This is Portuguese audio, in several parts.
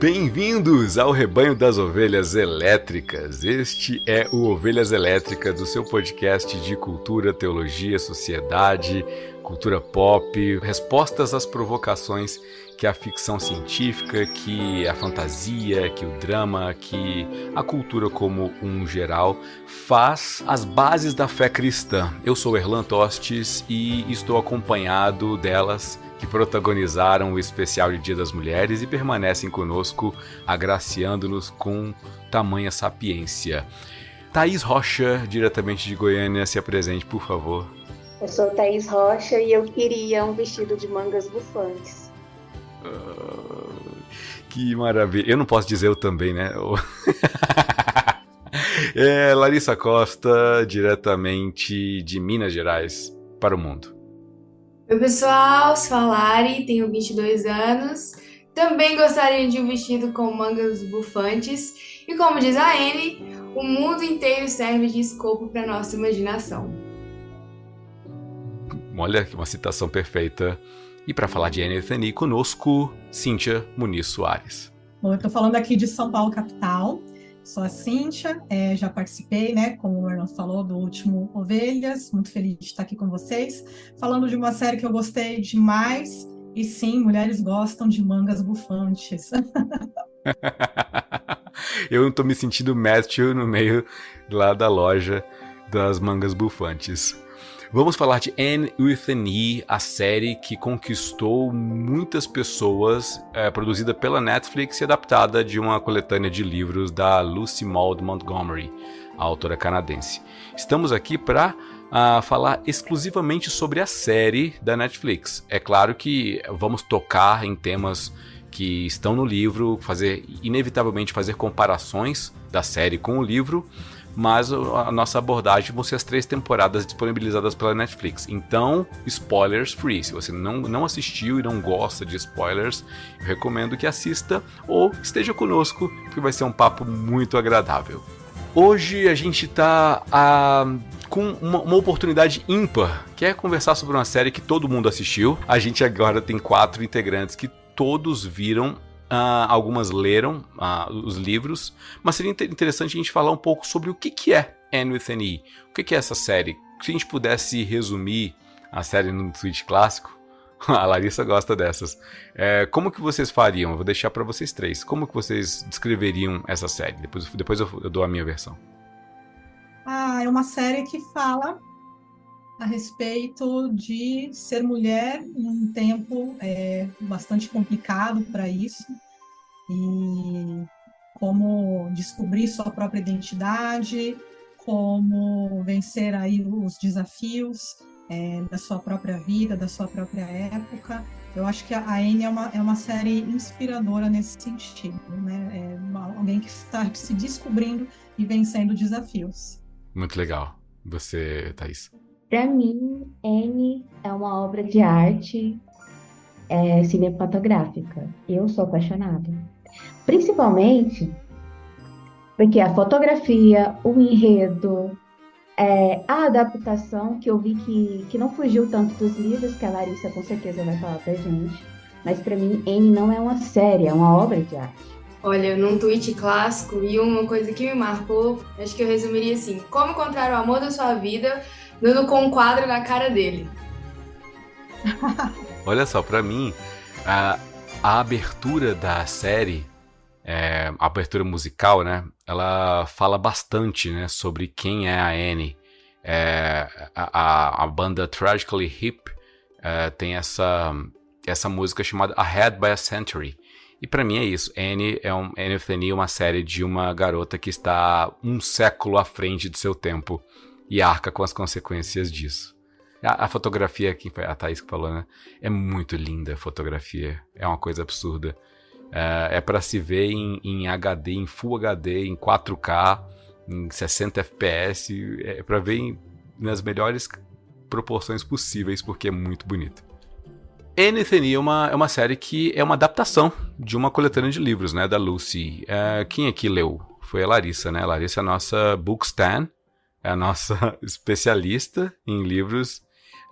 Bem-vindos ao Rebanho das Ovelhas Elétricas. Este é o Ovelhas Elétricas, o seu podcast de cultura, teologia, sociedade, cultura pop, respostas às provocações que a ficção científica, que a fantasia, que o drama, que a cultura como um geral faz as bases da fé cristã. Eu sou Erlan Tostes e estou acompanhado delas que protagonizaram o especial de Dia das Mulheres e permanecem conosco, agraciando-nos com tamanha sapiência. Thaís Rocha, diretamente de Goiânia, se apresente, por favor. Eu sou Thaís Rocha e eu queria um vestido de mangas bufantes. Uh, que maravilha. Eu não posso dizer eu também, né? é, Larissa Costa, diretamente de Minas Gerais, para o mundo. Oi, pessoal, sou a Lari, tenho 22 anos. Também gostaria de um vestido com mangas bufantes. E como diz a Anne, o mundo inteiro serve de escopo para nossa imaginação. Olha, uma citação perfeita. E para falar de Anne conosco, Cíntia Muniz Soares. Bom, eu estou falando aqui de São Paulo, capital. Sou a Cíntia, é, já participei, né, como o Erlan falou, do último Ovelhas, muito feliz de estar aqui com vocês, falando de uma série que eu gostei demais, e sim, mulheres gostam de mangas bufantes. eu não tô me sentindo Matthew no meio lá da loja das mangas bufantes. Vamos falar de Anne with an E, a série que conquistou muitas pessoas, é, produzida pela Netflix e adaptada de uma coletânea de livros da Lucy Maud Montgomery, a autora canadense. Estamos aqui para uh, ah, falar exclusivamente sobre a série da Netflix. É claro que vamos tocar em temas que estão no livro, fazer inevitavelmente fazer comparações da série com o livro mas a nossa abordagem vão ser as três temporadas disponibilizadas pela Netflix. Então, spoilers free. Se você não, não assistiu e não gosta de spoilers, eu recomendo que assista ou esteja conosco, porque vai ser um papo muito agradável. Hoje a gente está ah, com uma, uma, oportunidade ímpar, que é conversar sobre uma série que todo mundo assistiu. A gente agora tem quatro integrantes que todos viram Uh, algumas leram uh, os livros, mas seria interessante a gente falar um pouco sobre o que, que é Anne with an E. O que, que é essa série? Se a gente pudesse resumir a série no tweet clássico, a Larissa gosta dessas. É, como que vocês fariam? Eu vou deixar para vocês três. Como que vocês descreveriam essa série? Depois, depois eu, eu dou a minha versão. Ah, é uma série que fala a respeito de ser mulher em um tempo é, bastante complicado para isso e como descobrir sua própria identidade, como vencer aí os desafios é, da sua própria vida, da sua própria época. Eu acho que a Anne é uma, é uma série inspiradora nesse sentido, né? É uma, alguém que está se descobrindo e vencendo desafios. Muito legal. Você, Thaís? Para mim, N é uma obra de arte é, cinematográfica. Eu sou apaixonada. Principalmente porque a fotografia, o enredo, é, a adaptação, que eu vi que, que não fugiu tanto dos livros, que a Larissa com certeza vai falar pra gente. Mas para mim, N não é uma série, é uma obra de arte. Olha, num tweet clássico e uma coisa que me marcou, acho que eu resumiria assim: como encontrar o amor da sua vida dando com um quadro na cara dele. Olha só, para mim, a, a, abertura da série, é, a abertura musical, né? Ela fala bastante, né, sobre quem é a Annie. É, a, a, banda Tragically Hip é, tem essa, essa música chamada Ahead by a Century. E para mim é isso. Annie é um Annie uma série de uma garota que está um século à frente de seu tempo e arca com as consequências disso. A, a fotografia, que a Thaís que falou, né? É muito linda a fotografia. É uma coisa absurda. É, é para se ver em, em, HD, em Full HD, em 4K, em 60 FPS. É para ver em, nas melhores proporções possíveis, porque é muito bonito. Anything é uma, é uma série que é uma adaptação de uma coletânea de livros, né, da Lucy. É, quem aqui leu? Foi a Larissa, né? A Larissa é a nossa bookstan, é a nossa especialista em livros.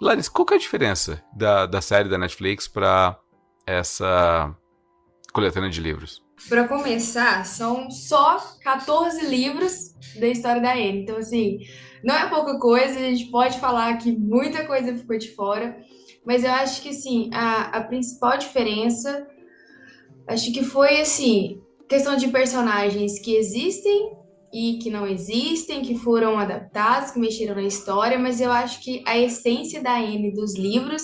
Larissa, qual que é a diferença da, da série da Netflix para essa coletânea de livros? Para começar, são só 14 livros da história da Anne. Então, assim, não é pouca coisa, a gente pode falar que muita coisa ficou de fora. Mas eu acho que, assim, a, a principal diferença, acho que foi, assim, questão de personagens que existem e que não existem, que foram adaptados, que mexeram na história, mas eu acho que a essência da Anne dos livros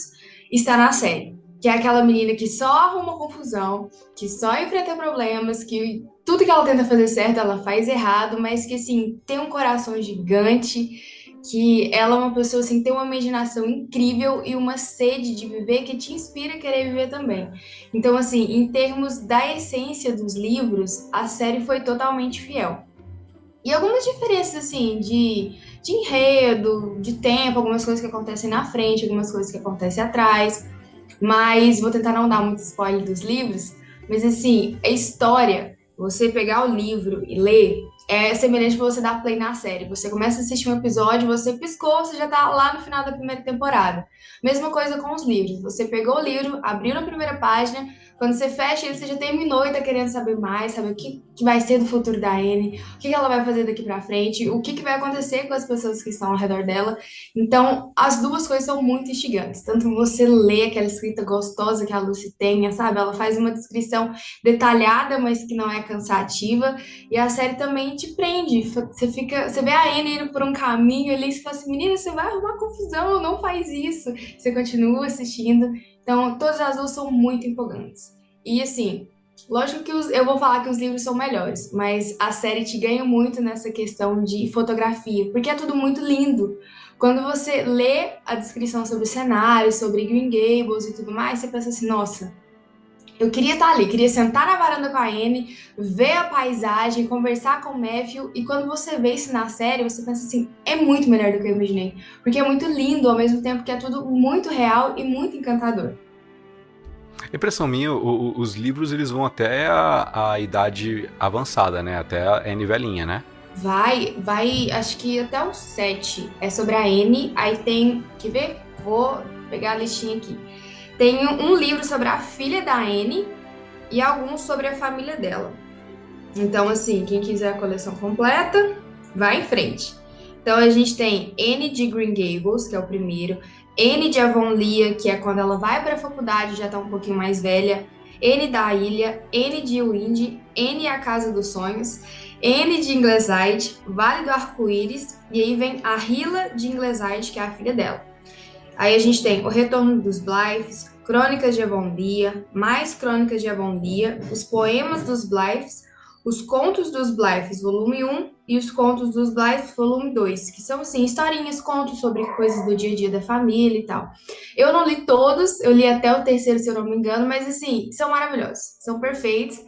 está na série. Que é aquela menina que só arruma confusão, que só enfrenta problemas, que tudo que ela tenta fazer certo ela faz errado, mas que assim tem um coração gigante que ela é uma pessoa assim tem uma imaginação incrível e uma sede de viver que te inspira a querer viver também. Então assim, em termos da essência dos livros, a série foi totalmente fiel. E algumas diferenças assim de, de enredo, de tempo, algumas coisas que acontecem na frente, algumas coisas que acontecem atrás. Mas vou tentar não dar muito spoiler dos livros, mas assim, a história, você pegar o livro e ler, é semelhante para você dar play na série. Você começa a assistir um episódio, você piscou, você já está lá no final da primeira temporada. Mesma coisa com os livros. Você pegou o livro, abriu na primeira página, quando você fecha ele, você já terminou e tá querendo saber mais, saber o que, que vai ser do futuro da Anne, o que, que ela vai fazer daqui para frente, o que, que vai acontecer com as pessoas que estão ao redor dela. Então, as duas coisas são muito instigantes. Tanto você lê aquela escrita gostosa que a Lucy tem, sabe? Ela faz uma descrição detalhada, mas que não é cansativa. E a série também te prende. Você fica, você vê a Anne indo por um caminho ali você fala assim, menina, você vai arrumar confusão, não faz isso. Você continua assistindo. Então, todas as duas são muito empolgantes. E assim, lógico que os, eu vou falar que os livros são melhores, mas a série te ganha muito nessa questão de fotografia, porque é tudo muito lindo. Quando você lê a descrição sobre o cenário, sobre Green Gables e tudo mais, você pensa assim, nossa, eu queria estar ali, queria sentar na varanda com a Anne, ver a paisagem, conversar com o Matthew, e quando você vê isso na série, você pensa assim, é muito melhor do que eu imaginei. Porque é muito lindo, ao mesmo tempo que é tudo muito real e muito encantador. Impressão minha, o, o, os livros eles vão até a, a, idade avançada, né? Até a N velhinha, né? Vai, vai, acho que até o 7. É sobre a N, aí tem, quer ver? Vou pegar a listinha aqui. Tem um livro sobre a filha da Anne e alguns sobre a família dela. Então, assim, quem quiser a coleção completa, vai em frente. Então, a gente tem Anne de Green Gables, que é o primeiro, Anne de Avonlea, que é quando ela vai para a faculdade, já está um pouquinho mais velha, Anne da Ilha, Anne de Wind, Anne a Casa dos Sonhos, Anne de Ingleside, Vale do Arco-Íris, e aí vem a Hila de Ingleside, que é a filha dela. Aí a gente tem O Retorno dos Blythes, Crônicas de Avondia, mais Crônicas de Avondia, os Poemas dos Blythes, os Contos dos Blythes, volume 1, e os Contos dos Blythes, volume 2, que são, assim, historinhas, contos sobre coisas do dia a dia da família e tal. Eu não li todos, eu li até o terceiro, se eu não me engano, mas, assim, são maravilhosos, são perfeitos.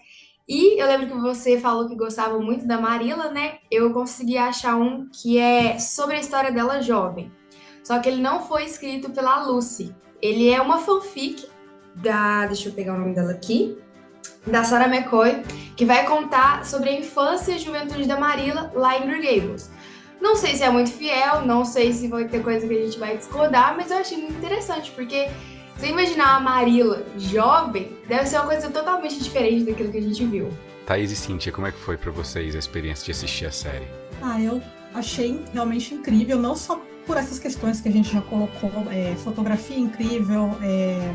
E eu lembro que você falou que gostava muito da Marilla, né? Eu consegui achar um que é sobre a história dela jovem. Só que ele não foi escrito pela Lucy. Ele é uma fanfic da. Deixa eu pegar o nome dela aqui. Da Sarah McCoy, que vai contar sobre a infância e juventude da Marilla lá em Green Gables. Não sei se é muito fiel, não sei se vai ter coisa que a gente vai discordar, mas eu achei muito interessante, porque você imaginar a Marilla jovem, deve ser uma coisa totalmente diferente daquilo que a gente viu. Thaís e Cintia, como é que foi para vocês a experiência de assistir a série? Ah, eu achei realmente incrível, não só por essas questões que a gente já colocou, é, fotografia incrível, é,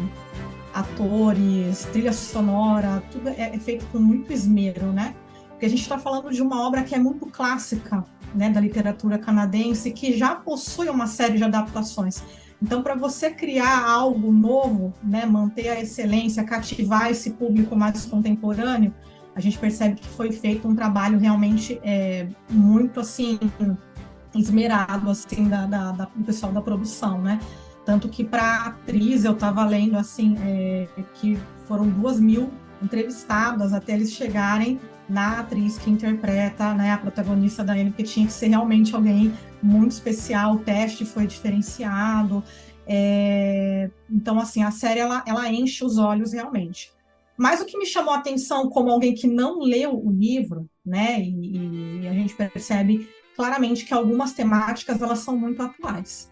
atores, trilha sonora, tudo é, é, feito com muito esmero, né? Porque a gente está falando de uma obra que é muito clássica, né, da literatura canadense, que já possui uma série de adaptações. Então, para você criar algo novo, né, manter a excelência, cativar esse público mais contemporâneo, a gente percebe que foi feito um trabalho realmente é, muito assim esmerado assim da, da, da, do pessoal da produção, né? Tanto que para atriz eu estava lendo assim é, que foram duas mil entrevistadas até eles chegarem na atriz que interpreta né, a protagonista da Anne, porque tinha que ser realmente alguém muito especial, o teste foi diferenciado. É, então, assim, a série ela, ela enche os olhos realmente. Mas o que me chamou a atenção como alguém que não leu o livro, né, e, e a gente percebe claramente que algumas temáticas elas são muito atuais.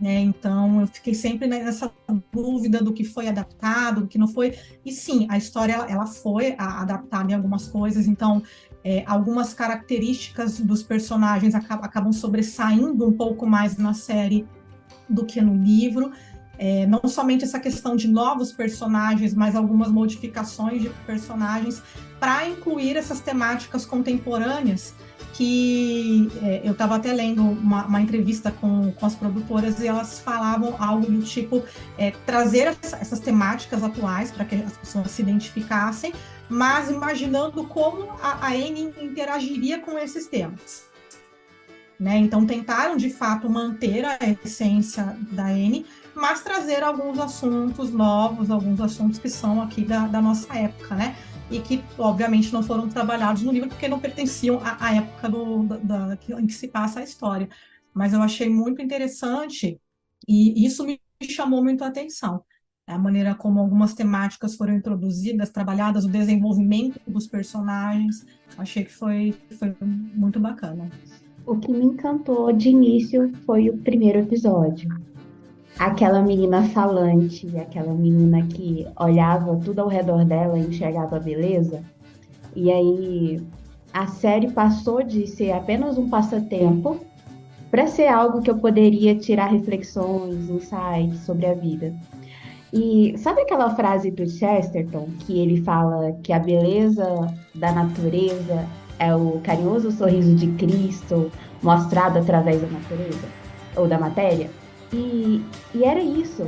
Né? Então eu fiquei sempre nessa dúvida do que foi adaptado, do que não foi. E sim, a história ela foi adaptada em algumas coisas. Então é, algumas características dos personagens acabam, acabam sobressaindo um pouco mais na série do que no livro. É, não somente essa questão de novos personagens, mas algumas modificações de personagens para incluir essas temáticas contemporâneas que é, eu estava até lendo uma, uma entrevista com, com, as produtoras e elas falavam algo do tipo é, trazer essa, essas temáticas atuais para que as pessoas se identificassem, mas imaginando como a, a N interagiria com esses temas. Né? Então tentaram de fato manter a essência da N, mas trazer alguns assuntos novos, alguns assuntos que são aqui da, da nossa época, né? E que, obviamente, não foram trabalhados no livro porque não pertenciam à, à época do, da, da, em que se passa a história. Mas eu achei muito interessante e isso me chamou muito a atenção. A maneira como algumas temáticas foram introduzidas, trabalhadas, o desenvolvimento dos personagens, achei que foi, foi muito bacana. O que me encantou de início foi o primeiro episódio aquela menina falante, aquela menina que olhava tudo ao redor dela e enxergava a beleza. E aí a série passou de ser apenas um passatempo para ser algo que eu poderia tirar reflexões, insights sobre a vida. E sabe aquela frase do Chesterton que ele fala que a beleza da natureza é o carinhoso sorriso de Cristo mostrado através da natureza ou da matéria? E, e era isso.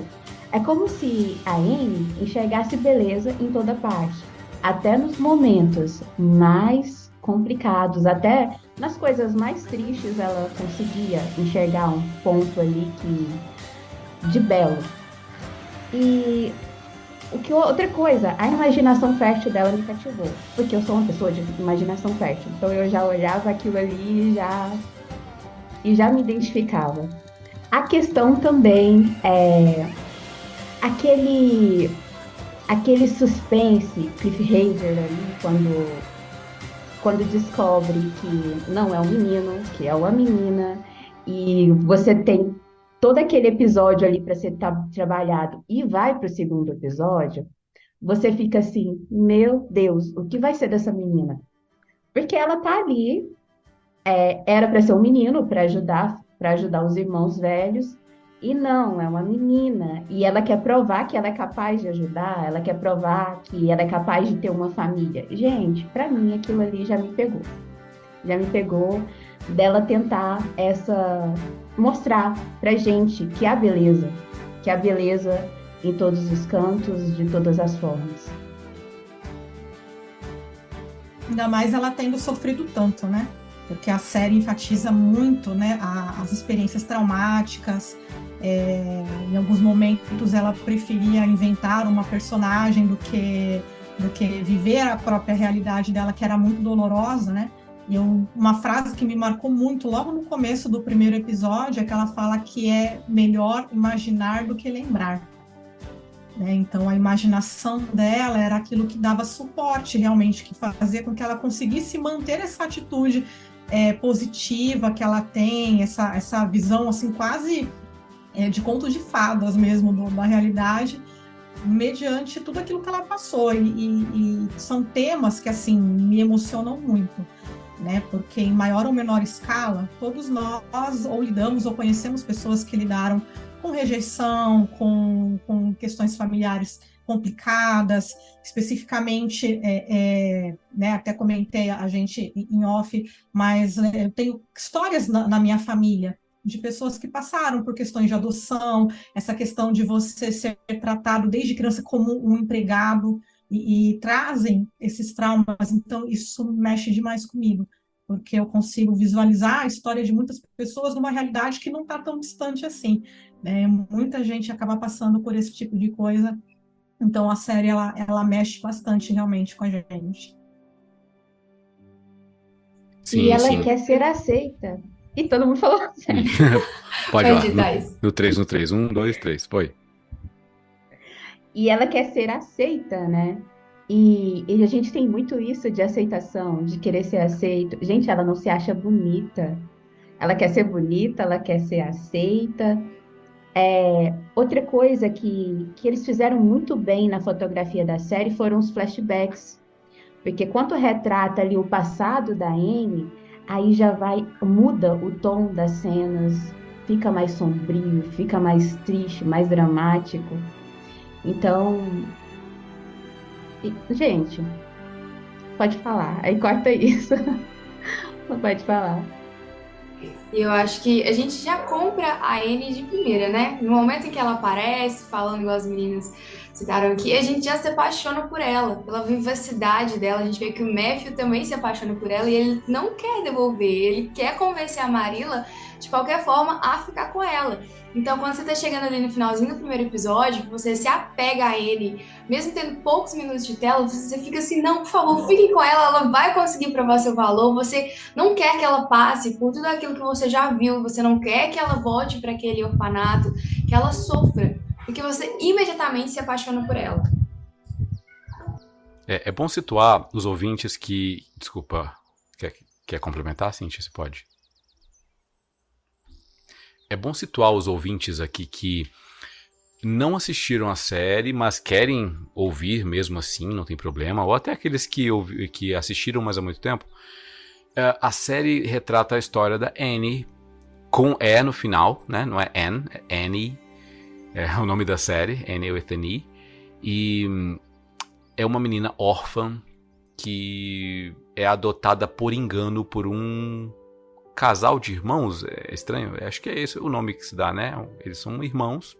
É como se a Anne enxergasse beleza em toda parte, até nos momentos mais complicados, até nas coisas mais tristes ela conseguia enxergar um ponto ali que de belo. E o que outra coisa, a imaginação fértil dela me cativou, porque eu sou uma pessoa de imaginação fértil, então eu já olhava aquilo ali e já e já me identificava. A questão também é aquele aquele suspense, cliffhanger ali, quando, quando descobre que não é um menino, que é uma menina, e você tem todo aquele episódio ali para ser trabalhado e vai para o segundo episódio, você fica assim, meu Deus, o que vai ser dessa menina? Porque ela tá ali, é, era para ser um menino para ajudar para ajudar os irmãos velhos. E não, é uma menina. E ela quer provar que ela é capaz de ajudar, ela quer provar que ela é capaz de ter uma família. Gente, para mim aquilo ali já me pegou. Já me pegou dela tentar essa mostrar pra gente que há beleza, que há beleza em todos os cantos, de todas as formas. Ainda mais ela tendo sofrido tanto, né? Porque a série enfatiza muito né, a, as experiências traumáticas. É, em alguns momentos ela preferia inventar uma personagem do que, do que viver a própria realidade dela, que era muito dolorosa, né? E eu, uma frase que me marcou muito logo no começo do primeiro episódio é que ela fala que é melhor imaginar do que lembrar. Né? Então, a imaginação dela era aquilo que dava suporte realmente, que fazia com que ela conseguisse manter essa atitude é, positiva que ela tem, essa, essa visão assim quase é, de conto de fadas mesmo do, da realidade, mediante tudo aquilo que ela passou. E, e, e, são temas que assim me emocionam muito, né? Porque em maior ou menor escala, todos nós ou lidamos ou conhecemos pessoas que lidaram com rejeição, com, com questões familiares complicadas, especificamente, é, é, né, até comentei a gente em off, mas é, eu tenho histórias na, na, minha família de pessoas que passaram por questões de adoção, essa questão de você ser tratado desde criança como um empregado e, e trazem esses traumas, então isso mexe demais comigo porque eu consigo visualizar a história de muitas pessoas numa realidade que não está tão distante assim. Né? Muita gente acaba passando por esse tipo de coisa então a série ela, ela mexe bastante realmente com a gente. Sim, e ela sim. quer ser aceita E todo mundo falou certo. Pode Vai lá. No, no 3, no 3. 1, 2, 3. Foi. E ela quer ser aceita, né? E, e a gente tem muito isso de aceitação, de querer ser aceito. Gente, ela não se acha bonita. Ela quer ser bonita, ela quer ser aceita. É, outra coisa que, que eles fizeram muito bem na fotografia da série foram os flashbacks. Porque quando retrata ali o passado da Anne, aí já vai, muda o tom das cenas, fica mais sombrio, fica mais triste, mais dramático. Então, gente, pode falar. Aí corta isso. Pode falar. E eu acho que a gente já compra a Anne de primeira, né? No momento em que ela aparece, falando igual as meninas citaram aqui, a gente já se apaixona por ela, pela vivacidade dela. A gente vê que o Matthew também se apaixona por ela e ele não quer devolver, ele quer convencer a Marilla, de qualquer forma, a ficar com ela. Então, quando você tá chegando ali no finalzinho do primeiro episódio, você se apega a ele, mesmo tendo poucos minutos de tela, você fica assim, não, por favor, fique com ela, ela vai conseguir provar seu valor, você não quer que ela passe por tudo aquilo que você já viu, você não quer que ela volte para aquele orfanato, que ela sofra, porque você imediatamente se apaixona por ela. É, é bom situar os ouvintes que. Desculpa. Quer, quer complementar, Cintia? Se pode. É bom situar os ouvintes aqui que não assistiram a série, mas querem ouvir mesmo assim, não tem problema, ou até aqueles que, que assistiram mais há muito tempo. É, a série retrata a história da Annie, com E no final, né? Não é Anne, é Annie. É o nome da série, Annie with an E. E hum, é uma menina órfã que é adotada por engano por um casal de irmãos. É estranho, acho que é esse o nome que se dá, né? Eles são irmãos,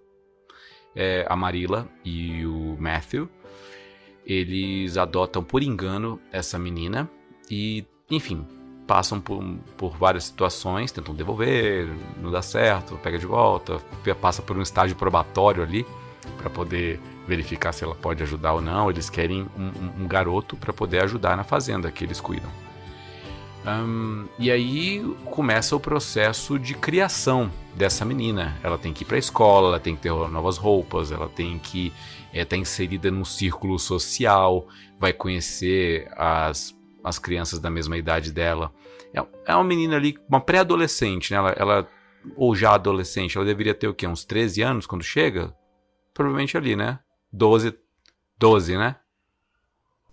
é, a Marilla e o Matthew. Eles adotam por engano essa menina e, enfim, passam por, por várias situações, tentam devolver, não dá certo, pega de volta, passa por um estágio probatório ali para poder verificar se ela pode ajudar ou não. Eles querem um, um, garoto para poder ajudar na fazenda que eles cuidam. Um, e aí começa o processo de criação dessa menina. Ela tem que ir para a escola, ela tem que ter novas roupas, ela tem que estar é, inserida num círculo social, vai conhecer as, as crianças da mesma idade dela. É, é uma menina ali, uma pré-adolescente, né? Ela, ela, ou já adolescente, ela deveria ter o quê? Uns 13 anos quando chega? Provavelmente ali, né? 12, 12, né?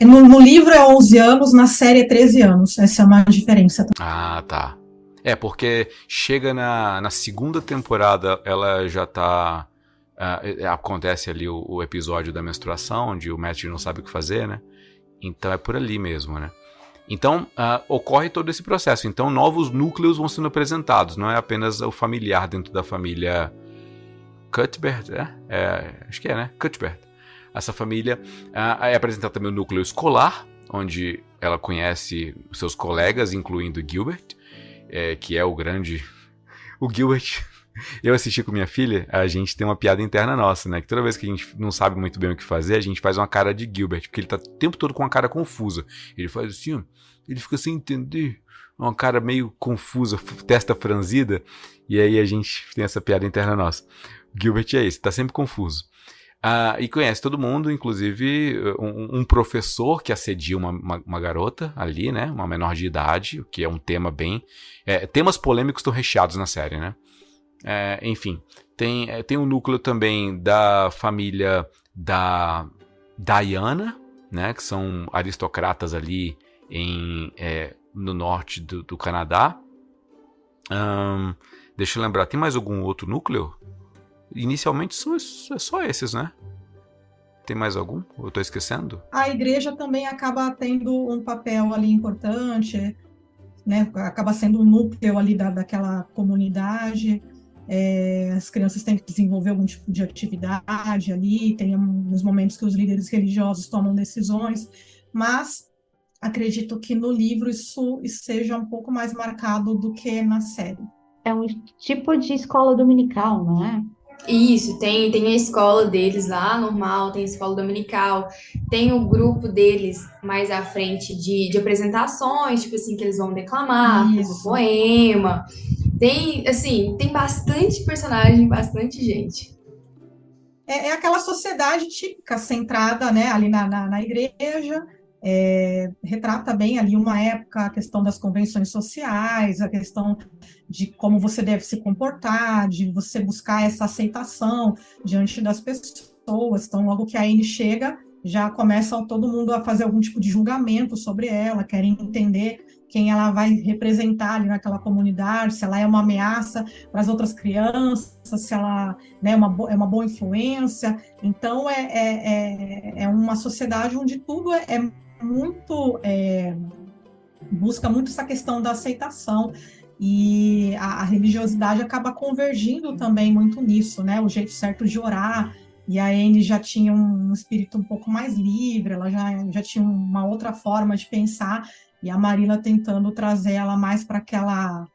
No, no, livro é 11 anos, na série é 13 anos. Essa é uma diferença. Ah, tá. É, porque chega na, na segunda temporada, ela já tá. Uh, acontece ali o, o, episódio da menstruação, onde o Matthew não sabe o que fazer, né? Então é por ali mesmo, né? Então uh, ocorre todo esse processo. Então novos núcleos vão sendo apresentados, não é apenas o familiar dentro da família Cuthbert, é? é acho que é, né? Cuthbert essa família. Uh, é apresentado também o núcleo escolar, onde ela conhece seus colegas, incluindo Gilbert, é, que é o grande. O Gilbert. Eu assisti com minha filha, a gente tem uma piada interna nossa, né? Que toda vez que a gente não sabe muito bem o que fazer, a gente faz uma cara de Gilbert, porque ele tá o tempo todo com uma cara confusa. Ele faz assim, ele fica sem entender, uma cara meio confusa, testa franzida, e aí a gente tem essa piada interna nossa. Gilbert é esse, tá sempre confuso. Uh, e conhece todo mundo, inclusive um, um professor que assedia uma, uma, uma, garota ali, né? Uma menor de idade, o que é um tema bem. É, temas polêmicos estão recheados na série, né? É, enfim, tem, é, tem um núcleo também da família da Diana, né? Que são aristocratas ali em, é, no norte do, do Canadá. Um, deixa eu lembrar, tem mais algum outro núcleo? Inicialmente são, é só esses, né? Tem mais algum? Eu estou esquecendo? A igreja também acaba tendo um papel ali importante, né? Acaba sendo um núcleo ali da, daquela comunidade. É, as crianças têm que desenvolver algum tipo de atividade ali, tem uns momentos que os líderes religiosos tomam decisões, mas acredito que no livro isso, isso seja um pouco mais marcado do que na série. É um tipo de escola dominical, não é? Isso, tem, tem a escola deles lá, normal, tem a escola dominical, tem o grupo deles mais à frente de, de apresentações, tipo assim, que eles vão declamar, um poema. Tem, assim, tem bastante personagem, bastante gente. É, é aquela sociedade típica, centrada né, ali na, na, na igreja, é, retrata bem ali uma época a questão das convenções sociais, a questão de como você deve se comportar, de você buscar essa aceitação diante das pessoas. Então, logo que a Anne chega, já começa todo mundo a fazer algum tipo de julgamento sobre ela, querem entender quem ela vai representar ali naquela comunidade, se ela é uma ameaça para as outras crianças, se ela né, é, uma, é uma boa influência. Então, é, é, é, é uma sociedade onde tudo é, é muito. É, busca muito essa questão da aceitação. E a, a, religiosidade acaba convergindo também muito nisso, né? O jeito certo de orar. E a Anne já tinha um, espírito um pouco mais livre, ela já, já tinha uma outra forma de pensar. E a Marila tentando trazer ela mais para aquela,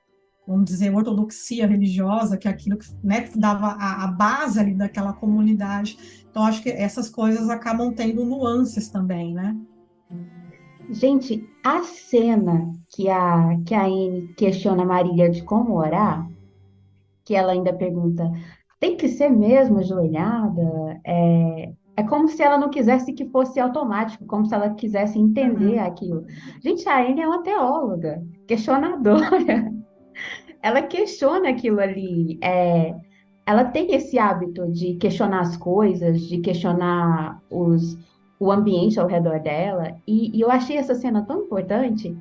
vamos dizer, ortodoxia religiosa, que é aquilo que né, dava a, a base ali daquela comunidade. Então, acho que essas coisas acabam tendo nuances também, né? Gente, a cena que a, que a Anne questiona a Marília de como orar, que ela ainda pergunta, tem que ser mesmo ajoelhada? É, é como se ela não quisesse que fosse automático, como se ela quisesse entender uhum. aquilo. Gente, a Anne é uma teóloga, questionadora. ela questiona aquilo ali. É, ela tem esse hábito de questionar as coisas, de questionar os o ambiente ao redor dela. E, e, eu achei essa cena tão importante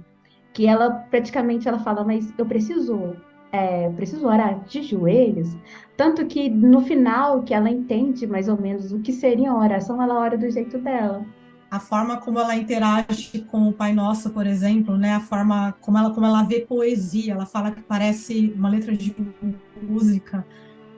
que ela praticamente ela fala, mas eu preciso é, preciso orar de joelhos. Tanto que no final que ela entende mais ou menos o que seria uma oração, ela ora do jeito dela. A forma como ela interage com o Pai Nosso, por exemplo, né? A forma como ela como ela vê poesia, ela fala que parece uma letra de música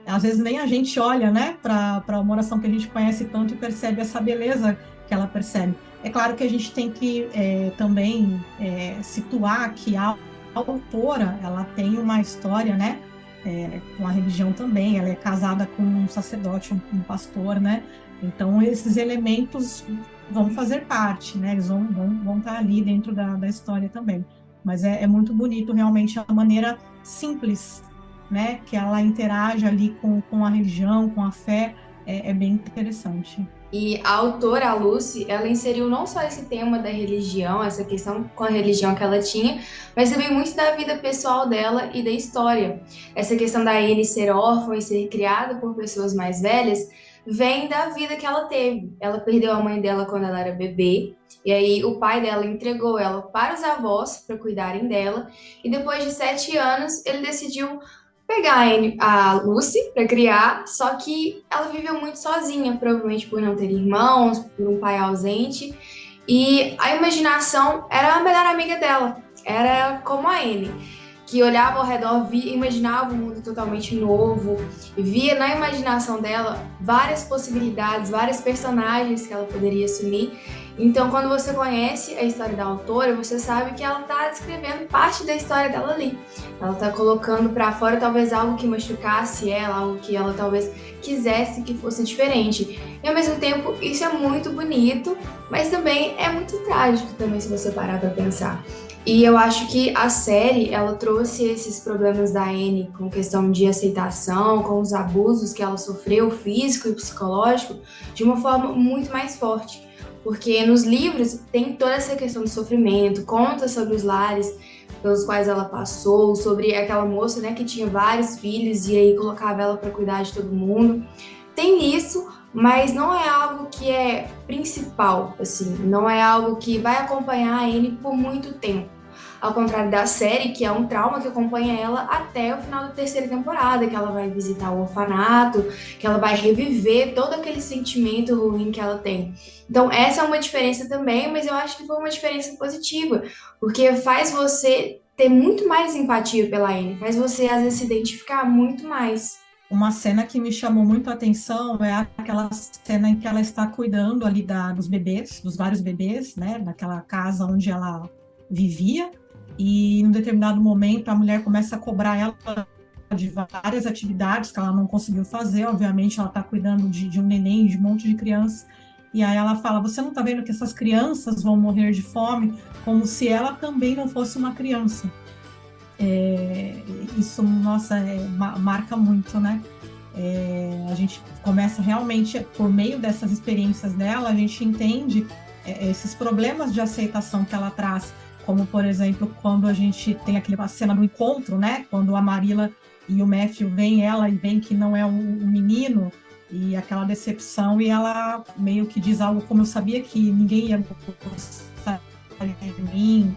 às vezes nem a gente olha né, para uma oração que a gente conhece tanto e percebe essa beleza que ela percebe. É claro que a gente tem que é, também é, situar que a autora ela tem uma história, né, é, com a religião também. Ela é casada com um sacerdote, um, um, pastor, né. Então esses elementos vão fazer parte, né. Eles vão, vão, vão estar ali dentro da, da história também. Mas é, é muito bonito realmente a maneira simples, né, que ela interage ali com, com a religião, com a fé. é, é bem interessante. E a autora, a Lucy, ela inseriu não só esse tema da religião, essa questão com a religião que ela tinha, mas também muito da vida pessoal dela e da história. Essa questão da Anne ser órfã e ser criada por pessoas mais velhas vem da vida que ela teve. Ela perdeu a mãe dela quando ela era bebê, e aí o pai dela entregou ela para os avós para cuidarem dela, e depois de sete anos ele decidiu pegar a Lucy para criar, só que ela viveu muito sozinha, provavelmente por não ter irmãos, por um pai ausente. E a imaginação era a melhor amiga dela, era como a Anne, que olhava ao redor, via, imaginava um mundo totalmente novo, via na imaginação dela várias possibilidades, vários personagens que ela poderia assumir. Então, quando você conhece a história da autora, você sabe que ela está descrevendo parte da história dela ali. Ela está colocando para fora talvez algo que machucasse ela, algo que ela talvez quisesse que fosse diferente. E ao mesmo tempo, isso é muito bonito, mas também é muito trágico também se você parar para pensar. E eu acho que a série, ela trouxe esses problemas da Anne com questão de aceitação, com os abusos que ela sofreu, físico e psicológico, de uma forma muito mais forte porque nos livros tem toda essa questão do sofrimento, conta sobre os lares pelos quais ela passou, sobre aquela moça, né, que tinha vários filhos e aí colocava ela para cuidar de todo mundo. Tem isso, mas não é algo que é principal, assim, não é algo que vai acompanhar a Anne por muito tempo. Ao contrário da série, que é um trauma que acompanha ela até o final da terceira temporada, que ela vai visitar o orfanato, que ela vai reviver todo aquele sentimento ruim que ela tem. Então, essa é uma diferença também, mas eu acho que foi uma diferença positiva, porque faz você ter muito mais empatia pela Anne, faz você às vezes se identificar muito mais. Uma cena que me chamou muito a atenção é aquela cena em que ela está cuidando ali da, dos bebês, dos vários bebês, né, naquela casa onde ela vivia e em um determinado momento a mulher começa a cobrar ela de várias atividades que ela não conseguiu fazer, obviamente ela está cuidando de, de, um neném, de um monte de crianças, e aí ela fala, você não está vendo que essas crianças vão morrer de fome, como se ela também não fosse uma criança. É, isso, nossa, é, marca muito, né? É, a gente começa realmente, por meio dessas experiências dela, a gente entende é, esses problemas de aceitação que ela traz, como, por exemplo, quando a gente tem aquela cena do encontro, né? Quando a Marila e o Matthew veem ela e veem que não é um, um menino, e aquela decepção, e ela meio que diz algo como eu sabia que ninguém ia gostar de mim,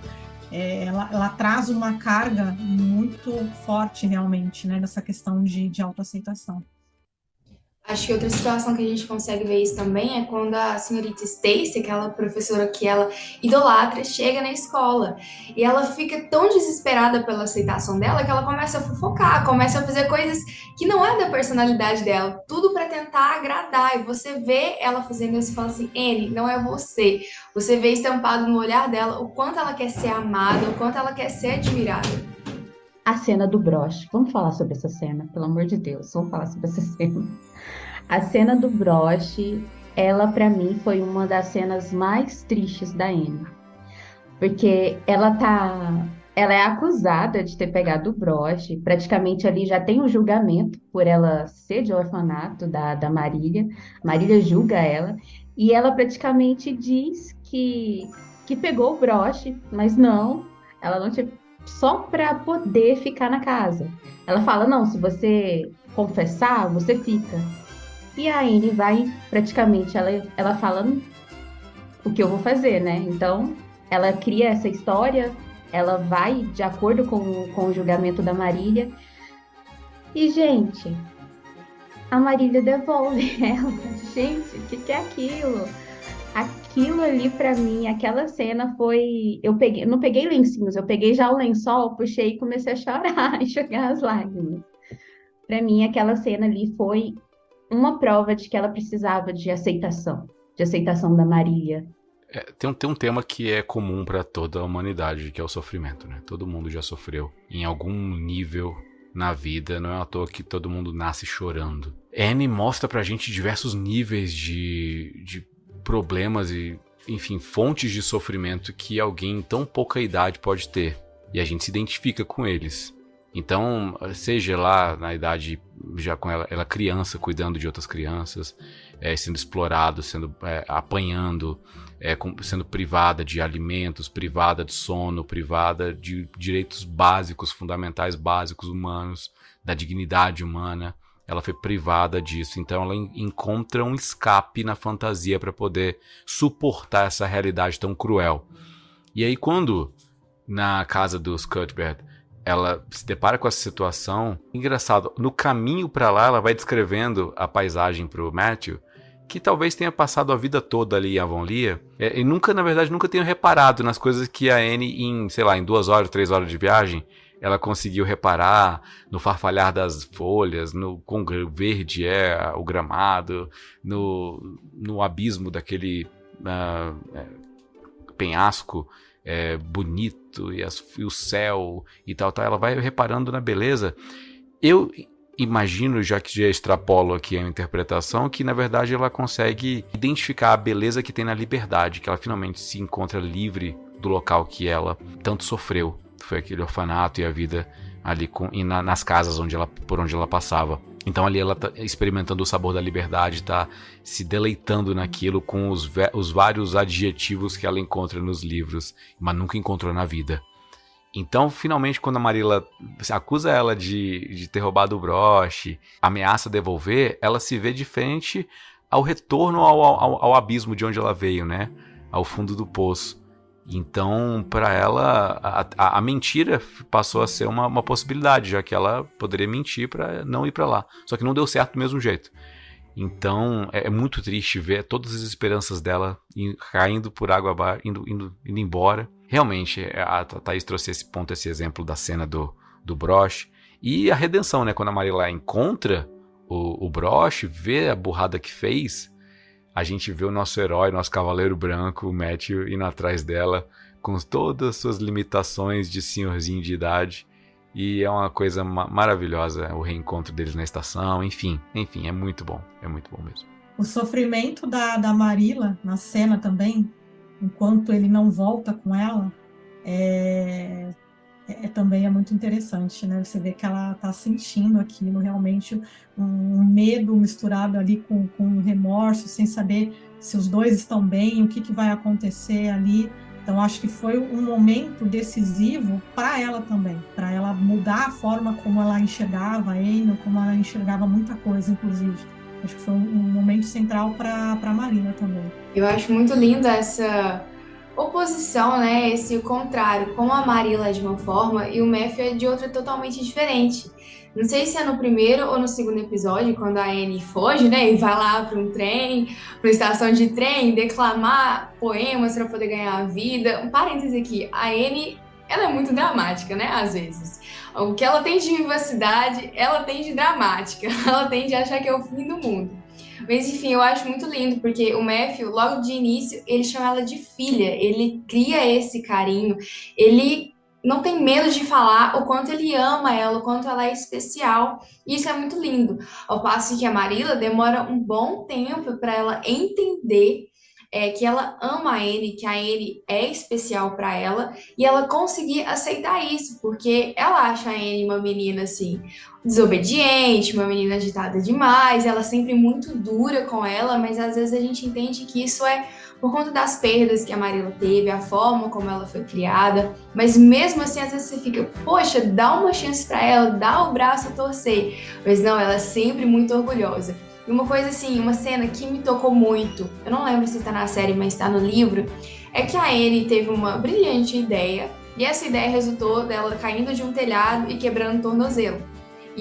é, ela, ela, traz uma carga muito forte realmente, né, nessa questão de, de autoaceitação. Acho que outra situação que a gente consegue ver isso também é quando a senhorita Stacy, aquela professora que ela idolatra, chega na escola. E ela fica tão desesperada pela aceitação dela que ela começa a fofocar, começa a fazer coisas que não é da personalidade dela, tudo para tentar agradar. E você vê ela fazendo isso e fala assim: Anne, não é você. Você vê estampado no olhar dela o quanto ela quer ser amada, o quanto ela quer ser admirada. A cena do broche. Vamos falar sobre essa cena, pelo amor de Deus. Vamos falar sobre essa cena. A cena do broche, ela para mim foi uma das cenas mais tristes da Anne. Porque ela tá ela é acusada de ter pegado o broche, praticamente ali já tem um julgamento por ela ser de orfanato da, da Marília. Marília julga ela e ela praticamente diz que, que pegou o broche, mas não, ela não tinha só para poder ficar na casa. Ela fala: não, se você confessar, você fica. E a Anne vai, praticamente, ela, ela fala o que eu vou fazer, né? Então, ela cria essa história, ela vai de acordo com, com o julgamento da Marília. E, gente, a Marília devolve ela. Gente, o que, que é aquilo? Aquilo ali para mim, aquela cena foi. Eu peguei, não peguei lencinhos, eu peguei já o lençol, puxei e comecei a chorar, enxugar as lágrimas. Para mim, aquela cena ali foi uma prova de que ela precisava de aceitação, de aceitação da Maria. É, tem, um, tem um tema que é comum para toda a humanidade, que é o sofrimento, né? Todo mundo já sofreu em algum nível na vida, não é à toa que todo mundo nasce chorando. Anne mostra pra gente diversos níveis de, de problemas e, enfim, fontes de sofrimento que alguém em tão pouca idade pode ter. E a gente se identifica com eles. Então, seja lá na idade já com ela, ela criança, cuidando de outras crianças, é, sendo explorado, sendo é, apanhando, é, com, sendo privada de alimentos, privada de sono, privada de direitos básicos, fundamentais básicos humanos, da dignidade humana. Ela foi privada disso, então ela encontra um escape na fantasia para poder suportar essa realidade tão cruel. E aí quando na casa dos Cuthbert ela se depara com essa situação. Engraçado, no caminho para lá, ela vai descrevendo a paisagem pro Matthew, que talvez tenha passado a vida toda ali em Avonlea, é, e nunca, na verdade, nunca tenha reparado nas coisas que a Anne, em, sei lá, em duas horas, três horas de viagem, ela conseguiu reparar no farfalhar das folhas, no quão verde é o gramado, no, no abismo daquele uh, penhasco é, bonito e, as, e, o céu e tal, tal. Ela vai reparando na beleza. Eu imagino, já que já extrapolo aqui a interpretação, que na verdade ela consegue identificar a beleza que tem na liberdade, que ela finalmente se encontra livre do local que ela tanto sofreu. Foi aquele orfanato e a vida ali com, e na, nas casas onde ela, por onde ela passava. Então ali ela está experimentando o sabor da liberdade, está se deleitando naquilo com os, os vários adjetivos que ela encontra nos livros, mas nunca encontrou na vida. Então, finalmente, quando a Marilla acusa ela de, de ter roubado o broche, ameaça devolver, ela se vê diferente ao retorno ao, ao, ao abismo de onde ela veio, né? Ao fundo do poço. Então, para ela, a, a, a, mentira passou a ser uma, uma, possibilidade, já que ela poderia mentir para não ir para lá. Só que não deu certo do mesmo jeito. Então, é, é muito triste ver todas as esperanças dela caindo por água abaixo, indo, indo, indo embora. Realmente, é, a Thaís trouxe esse ponto, esse exemplo da cena do, do broche. E a redenção, né? Quando a Maria encontra o, o broche, vê a burrada que fez, a gente vê o nosso herói, nosso cavaleiro branco, o Matthew, indo atrás dela, com todas as suas limitações de senhorzinho de idade. E é uma coisa ma maravilhosa o reencontro deles na estação, enfim, enfim, é muito bom, é muito bom mesmo. O sofrimento da, da Marila na cena também, enquanto ele não volta com ela, é, é, também é muito interessante, né? Você vê que ela está sentindo aquilo, realmente um medo misturado ali com, com um remorso, sem saber se os dois estão bem, o que, que vai acontecer ali. Então, acho que foi um momento decisivo para ela também, para ela mudar a forma como ela enxergava a Eno, como ela enxergava muita coisa, inclusive. Acho que foi um momento central para a Marina também. Eu acho muito linda essa oposição, né? Esse contrário, como a Marila é de uma forma e o Matthew é de outra totalmente diferente. Não sei se é no primeiro ou no segundo episódio, quando a Anne foge, né? E vai lá para um trem, para estação de trem, declamar poemas para poder ganhar a vida. Um parêntese aqui, a Anne, ela é muito dramática, né? Às vezes. O que ela tem de vivacidade, ela tem de dramática. Ela tem de achar que é o fim do mundo. Mas enfim, eu acho muito lindo, porque o Matthew, logo de início, ele chama ela de filha, ele cria esse carinho, ele não tem medo de falar o quanto ele ama ela, o quanto ela é especial. E isso é muito lindo. Ao passo que a Marila demora um bom tempo para ela entender é, que ela ama a Anne, que a Anne é especial para ela, e ela conseguir aceitar isso, porque ela acha a Anne uma menina assim, desobediente, uma menina agitada demais, ela sempre muito dura com ela, mas às vezes a gente entende que isso é por conta das perdas que a Marila teve, a forma como ela foi criada, mas mesmo assim às vezes você fica, poxa, dá uma chance para ela, dá o braço a torcer, mas não, ela é sempre muito orgulhosa. E uma coisa assim, uma cena que me tocou muito, eu não lembro se está na série, mas está no livro, é que a Anne teve uma brilhante ideia, e essa ideia resultou dela caindo de um telhado e quebrando o tornozelo.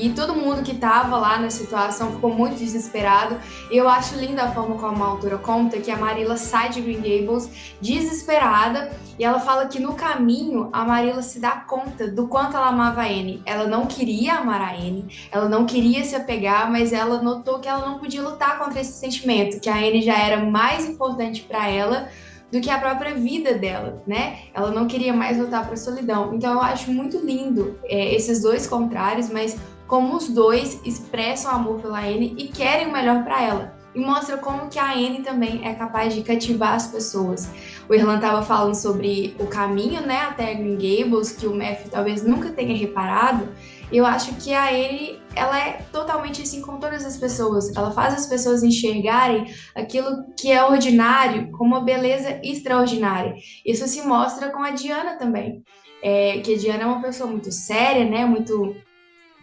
E todo mundo que estava lá na situação ficou muito desesperado. E eu acho linda a forma como a autora conta que a Marilla sai de Green Gables desesperada e ela fala que no caminho a Marilla se dá conta do quanto ela amava a Anne. Ela não queria amar a Anne, ela não queria se apegar, mas ela notou que ela não podia lutar contra esse sentimento, que a Anne já era mais importante para ela do que a própria vida dela, né? Ela não queria mais voltar para a solidão. Então eu acho muito lindo é, esses dois contrários, mas como os dois expressam amor pela Anne e querem o melhor para ela. E mostra como que a Anne também é capaz de cativar as pessoas. O Irlan estava falando sobre o caminho, né, até Green Gables, que o Matthew talvez nunca tenha reparado. Eu acho que a Anne, ela é totalmente assim com todas as pessoas. Ela faz as pessoas enxergarem aquilo que é ordinário como uma beleza extraordinária. Isso se mostra com a Diana também. É, que a Diana é uma pessoa muito séria, né, muito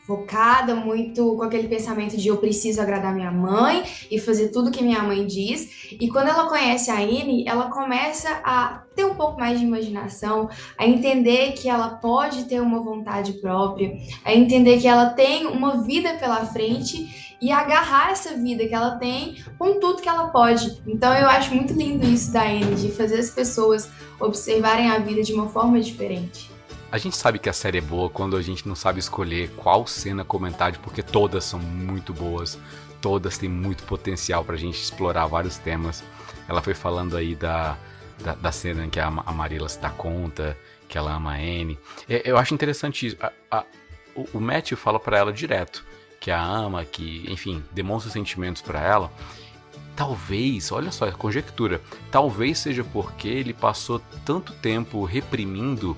focada, muito com aquele pensamento de eu preciso agradar minha mãe e fazer tudo que minha mãe diz. E quando ela conhece a Anne, ela começa a ter um pouco mais de imaginação, a entender que ela pode ter uma vontade própria, a entender que ela tem uma vida pela frente e agarrar essa vida que ela tem com tudo que ela pode. Então eu acho muito lindo isso da Anne, de fazer as pessoas observarem a vida de uma forma diferente. A gente sabe que a série é boa quando a gente não sabe escolher qual cena comentar, porque todas são muito boas, todas têm muito potencial pra gente explorar vários temas. Ela foi falando aí da, da, da cena em que a, a Marilla se dá conta que ela ama a Anne. É, eu acho interessante isso. A, a, o, o Matthew fala para ela direto que a ama, que, enfim, demonstra sentimentos para ela. Talvez, olha só, conjectura. Talvez seja porque ele passou tanto tempo reprimindo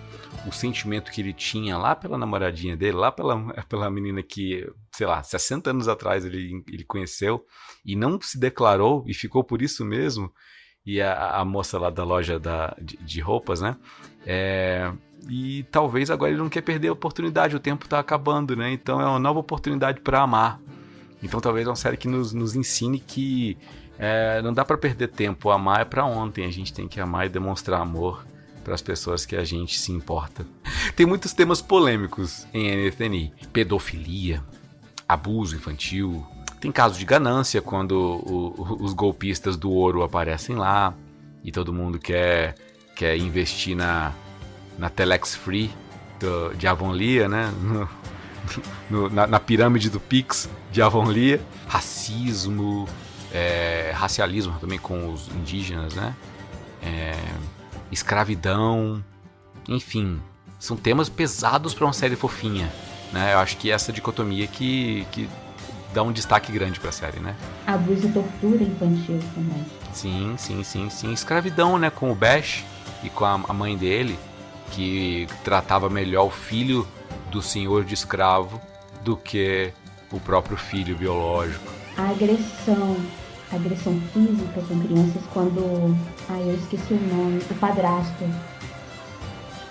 o sentimento que ele tinha lá pela namoradinha dele, lá pela, pela menina que, sei lá, 60 anos atrás ele, ele conheceu e não se declarou e ficou por isso mesmo. E a, a moça lá da loja da, de, de roupas, né? É, e talvez agora ele não quer perder a oportunidade, o tempo está acabando, né? Então é uma nova oportunidade para amar. Então talvez é uma série que nos, nos ensine que é, não dá para perder tempo. Amar é para ontem, a gente tem que amar e demonstrar amor para as pessoas que a gente se importa. Tem muitos temas polêmicos em NFNI: pedofilia, abuso infantil. Tem casos de ganância quando o, os golpistas do ouro aparecem lá e todo mundo quer, quer investir na, na Telex Free do, de Avonlia, né? No, no, na, na, pirâmide do Pix de Avonlia. Racismo, é, racialismo também com os indígenas, né? É, escravidão, enfim, são temas pesados para uma série fofinha, né? Eu acho que essa dicotomia que, que dá um destaque grande para a série, né? Abuso e tortura infantil também. Sim, sim, sim, sim. Escravidão, né? Com o Bash e com a, mãe dele. que tratava melhor o filho do senhor de escravo do que o próprio filho biológico. A agressão, agressão física com crianças quando. Ai, eu esqueci o nome, o padrasto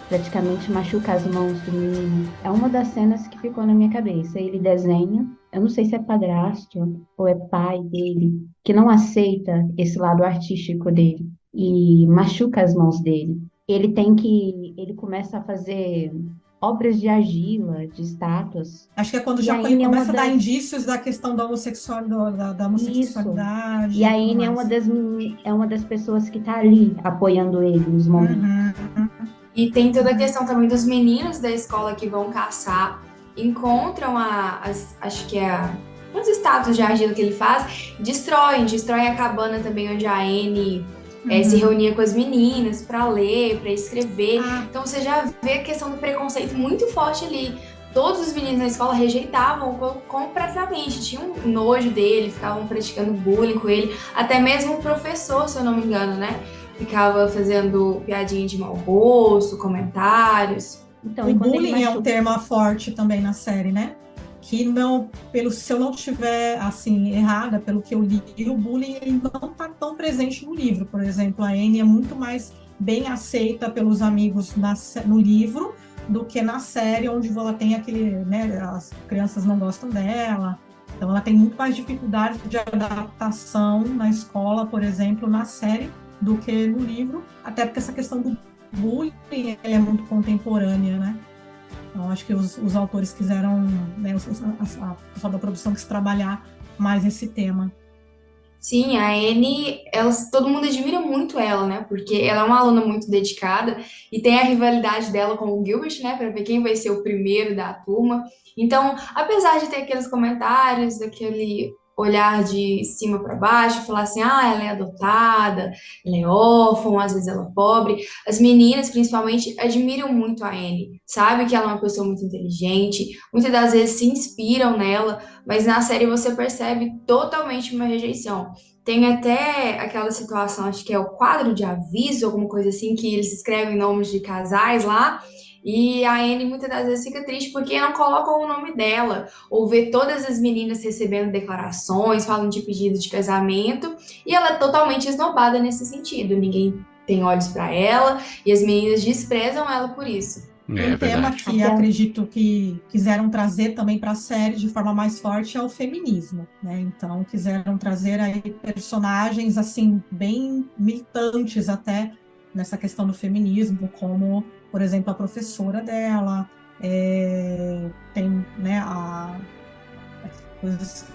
praticamente machuca as mãos do menino. É uma das cenas que ficou na minha cabeça. Ele desenha, eu não sei se é padrasto ou é pai dele, que não aceita esse lado artístico dele e machuca as mãos dele. Ele tem que, ele começa a fazer obras de argila, de estátuas. Acho que é quando já é começa a dar indícios da questão da, homossexual, da, da homossexualidade. Isso. E a Anne é uma das é uma das pessoas que está ali apoiando ele nos momentos. Uhum. E tem toda a questão também dos meninos da escola que vão caçar, encontram a, as, acho que é a, os estátuas de argila que ele faz, destroem, destroem a cabana também onde a Anne uhum. é, se reunia com as meninas para ler, para escrever. Ah. Então você já vê a questão do preconceito muito forte ali. Todos os meninos na escola rejeitavam completamente, tinham um nojo dele, ficavam praticando bullying com ele, até mesmo o professor, se eu não me engano, né? ficava fazendo piadinha de mau gosto, comentários. Então, o bullying é um termo forte também na série, né? Que não, pelo se eu não estiver assim errada, pelo que eu li, o bullying ele não está tão presente no livro. Por exemplo, a Anne é muito mais bem aceita pelos amigos na, no livro do que na série, onde ela tem aquele, né, as crianças não gostam dela. Então, ela tem muito mais dificuldade de adaptação na escola, por exemplo, na série, do que no livro, até porque essa questão do bullying é muito contemporânea, né? Então, acho que os, os autores quiseram, né, a, pessoa da produção quis trabalhar mais esse tema. Sim, a Anne, ela, todo mundo admira muito ela, né? Porque ela é uma aluna muito dedicada e tem a rivalidade dela com o Gilbert, né? Para ver quem vai ser o primeiro da turma. Então, apesar de ter aqueles comentários, daquele olhar de cima para baixo, falar assim, ah, ela é adotada, ela é órfã, às vezes ela é pobre. As meninas, principalmente, admiram muito a Anne, sabe que ela é uma pessoa muito inteligente, muitas das vezes se inspiram nela, mas na série você percebe totalmente uma rejeição. Tem até aquela situação, acho que é o quadro de aviso, alguma coisa assim, que eles escrevem nomes de casais lá, e a Anne muitas das vezes fica triste porque não colocam o nome dela, ou vê todas as meninas recebendo declarações, falando de pedido de casamento, e ela é totalmente esnobada nesse sentido. Ninguém tem olhos para ela e as meninas desprezam ela por isso. É, um tema que acredito que quiseram trazer também para a série de forma mais forte é o feminismo, né? Então quiseram trazer aí personagens assim bem militantes até nessa questão do feminismo, como por exemplo, a professora dela, é, tem né, a.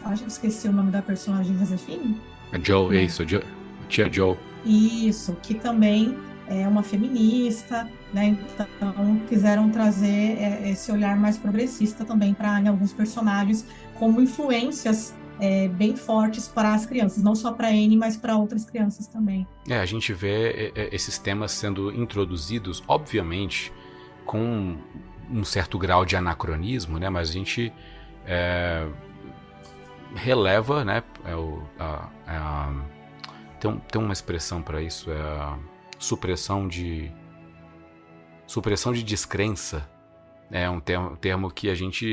Acho que esqueci o nome da personagem Josefine. A Joe, é isso, jo, tia Joe. Isso, que também é uma feminista, né? Então quiseram trazer é, esse olhar mais progressista também para alguns personagens como influências é, bem fortes para as crianças, não só para a mas para outras crianças também. É, a gente vê é, é, esses temas sendo introduzidos, obviamente, com um certo grau de anacronismo, né? Mas a gente é, releva, né? É o, a, a, tem, tem uma expressão para isso, é a supressão de supressão de descrença é um termo, termo que a gente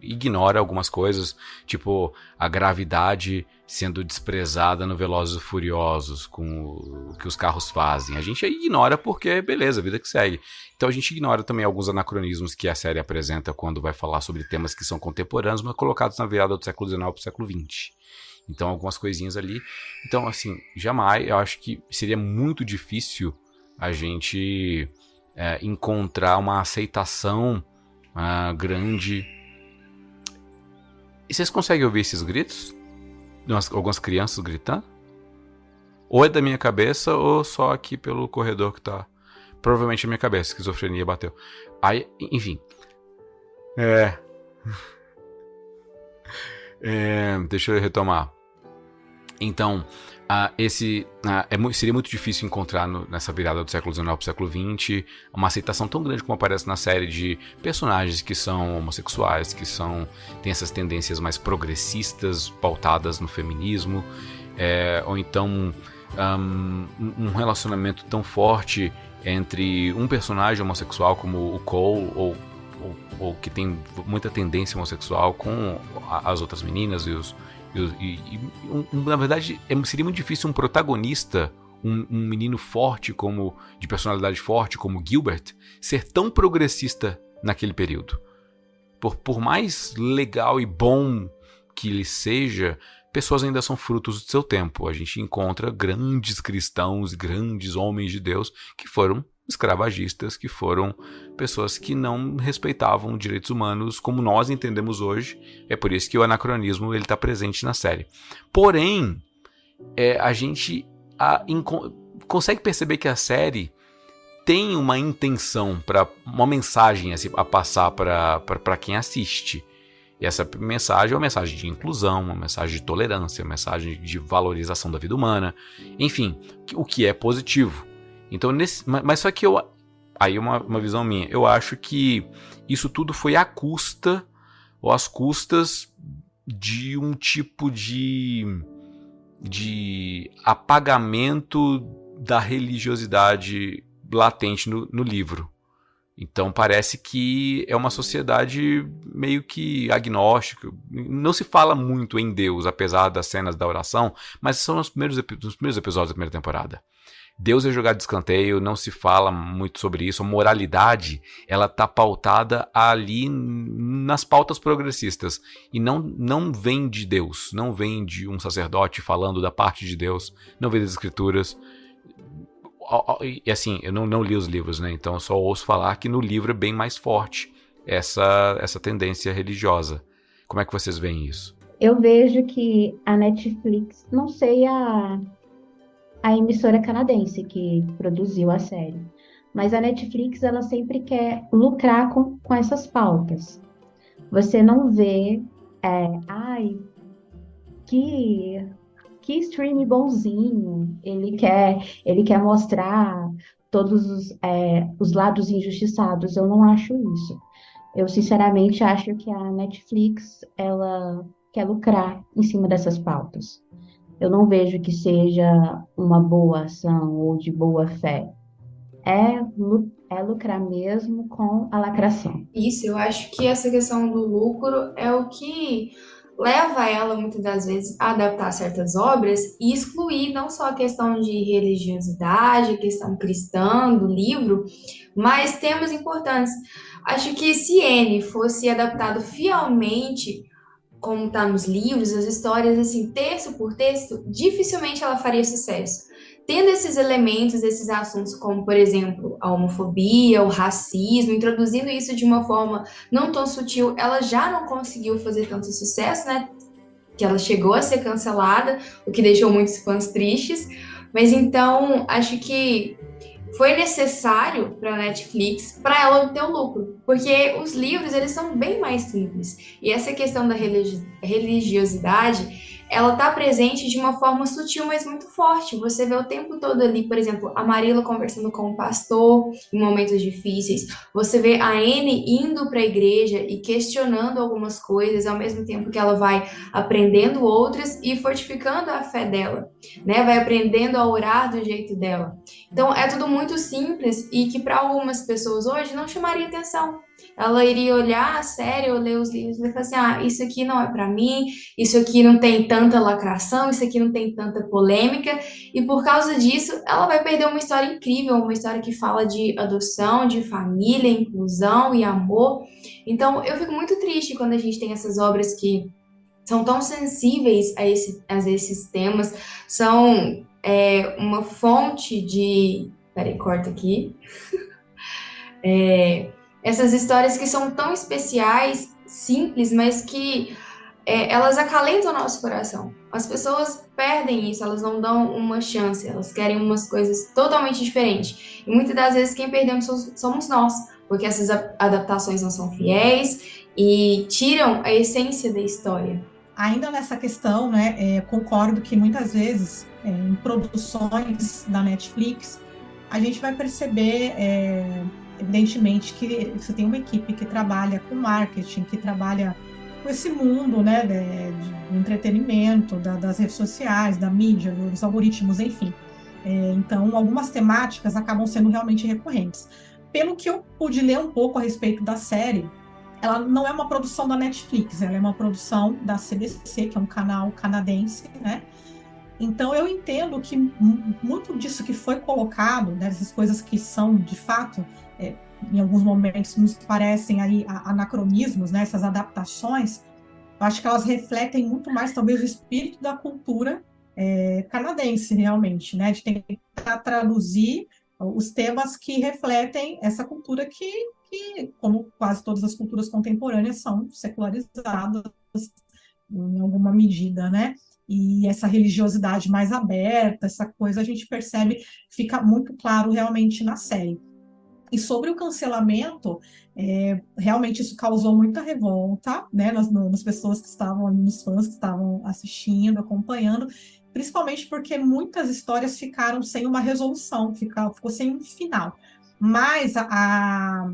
ignora algumas coisas, tipo a gravidade sendo desprezada no Velozes e Furiosos, com o que os carros fazem. A gente ignora porque, beleza, vida que segue. Então a gente ignora também alguns anacronismos que a série apresenta quando vai falar sobre temas que são contemporâneos, mas colocados na virada do século XIX para o século XX. Então, algumas coisinhas ali. Então, assim, jamais, eu acho que seria muito difícil a gente é, encontrar uma aceitação ah, grande. E vocês conseguem ouvir esses gritos? algumas crianças gritando? Ou é da minha cabeça ou só aqui pelo corredor que tá. Provavelmente a minha cabeça, esquizofrenia bateu. Aí, enfim. É. é deixa eu retomar. Então, Uh, esse uh, é, seria muito difícil encontrar no, nessa virada do século XIX para o século XX uma aceitação tão grande como aparece na série de personagens que são homossexuais, que são têm essas tendências mais progressistas, pautadas no feminismo. é, ou então um, um relacionamento tão forte entre um personagem homossexual como o Cole ou, ou, ou que tem muita tendência homossexual com as outras meninas e os e, e, um, na verdade é, seria muito difícil um protagonista um, um, menino forte como de personalidade forte como Gilbert ser tão progressista naquele período por, por mais legal e bom que ele seja pessoas ainda são frutos do seu tempo. A gente encontra grandes cristãos, grandes homens de Deus que foram escravagistas, que foram pessoas que não respeitavam direitos humanos como nós entendemos hoje. É por isso que o anacronismo ele está presente na série. Porém, é, a gente a, consegue perceber que a série tem uma intenção para uma mensagem a, a passar para quem assiste. E essa mensagem é uma mensagem de inclusão, uma mensagem de tolerância, uma mensagem de valorização da vida humana, enfim, o que é positivo. Então, nesse, mas só que eu. Aí uma, uma visão minha. Eu acho que isso tudo foi à custa, ou às custas de um tipo de. de apagamento da religiosidade latente no, no livro. Então parece que é uma sociedade meio que agnóstica. Não se fala muito em Deus, apesar das cenas da oração, mas são os primeiros, os primeiros episódios da primeira temporada. Deus é jogado de escanteio, não se fala muito sobre isso. A moralidade, ela tá pautada ali nas pautas progressistas e não não vem de Deus, não vem de um sacerdote falando da parte de Deus, não vem das escrituras e assim, eu não, não li os livros, né? Então eu só ouço falar que no livro é bem mais forte essa, essa tendência religiosa. Como é que vocês veem isso? Eu vejo que a Netflix, não sei a, a emissora canadense que produziu a série, mas a Netflix ela sempre quer lucrar com, com essas pautas. Você não vê, é, ai, que que stream bonzinho, ele quer, ele quer mostrar todos os, é, os lados injustiçados. Eu não acho isso. Eu sinceramente acho que a Netflix ela quer lucrar em cima dessas pautas. Eu não vejo que seja uma boa ação ou de boa fé. É, é lucrar mesmo com a lacração. Isso, eu acho que essa questão do lucro é o que leva ela muitas das vezes a adaptar certas obras e excluir não só a questão de religiosidade, a questão cristã do livro, mas temas importantes. Acho que se N fosse adaptado fielmente como está nos livros, as histórias assim, texto por texto, dificilmente ela faria sucesso tendo esses elementos, esses assuntos, como, por exemplo, a homofobia, o racismo, introduzindo isso de uma forma não tão sutil, ela já não conseguiu fazer tanto sucesso, né? Que ela chegou a ser cancelada, o que deixou muitos fãs tristes. Mas então, acho que foi necessário para a Netflix para ela obter o lucro, porque os livros eles são bem mais simples. E essa questão da religiosidade ela está presente de uma forma sutil, mas muito forte. Você vê o tempo todo ali, por exemplo, a Marila conversando com o pastor em momentos difíceis. Você vê a Anne indo para a igreja e questionando algumas coisas, ao mesmo tempo que ela vai aprendendo outras e fortificando a fé dela, né? Vai aprendendo a orar do jeito dela. Então é tudo muito simples e que para algumas pessoas hoje não chamaria atenção ela iria olhar a série ou ler os livros e falar assim: ah, isso aqui não é para mim, isso aqui não tem tanta lacração, isso aqui não tem tanta polêmica, e por causa disso ela vai perder uma história incrível, uma história que fala de adoção, de família, inclusão e amor. Então eu fico muito triste quando a gente tem essas obras que são tão sensíveis a, esse, a esses temas, são é, uma fonte de. Peraí, corta aqui. é, essas histórias que são tão especiais, simples, mas que é, elas acalentam o nosso coração. As pessoas perdem isso, elas não dão uma chance, elas querem umas coisas totalmente diferentes. E muitas das vezes quem perdemos somos nós, porque essas adaptações não são fiéis e tiram a essência da história. Ainda nessa questão, né, é, concordo que muitas vezes é, em produções da Netflix a gente vai perceber é, evidentemente que você tem uma equipe que trabalha com marketing, que trabalha com esse mundo, né, de, de entretenimento, da, das redes sociais, da mídia, dos algoritmos, enfim. É, então, algumas temáticas acabam sendo realmente recorrentes. Pelo que eu pude ler um pouco a respeito da série, ela não é uma produção da Netflix, ela é uma produção da CBC, que é um canal canadense, né? Então eu entendo que muito disso que foi colocado, dessas né, coisas que são de fato, é, em alguns momentos nos parecem aí anacronismos, né? Essas adaptações, eu acho que elas refletem muito mais talvez o espírito da cultura é, canadense realmente, né? De tentar traduzir os temas que refletem essa cultura que, que, como quase todas as culturas contemporâneas, são secularizadas em alguma medida, né? E essa religiosidade mais aberta, essa coisa a gente percebe, fica muito claro realmente na série. E sobre o cancelamento, é, realmente isso causou muita revolta, né, nas, nas pessoas que estavam nos fãs que estavam assistindo, acompanhando, principalmente porque muitas histórias ficaram sem uma resolução, ficou, ficou sem um final. Mas a, a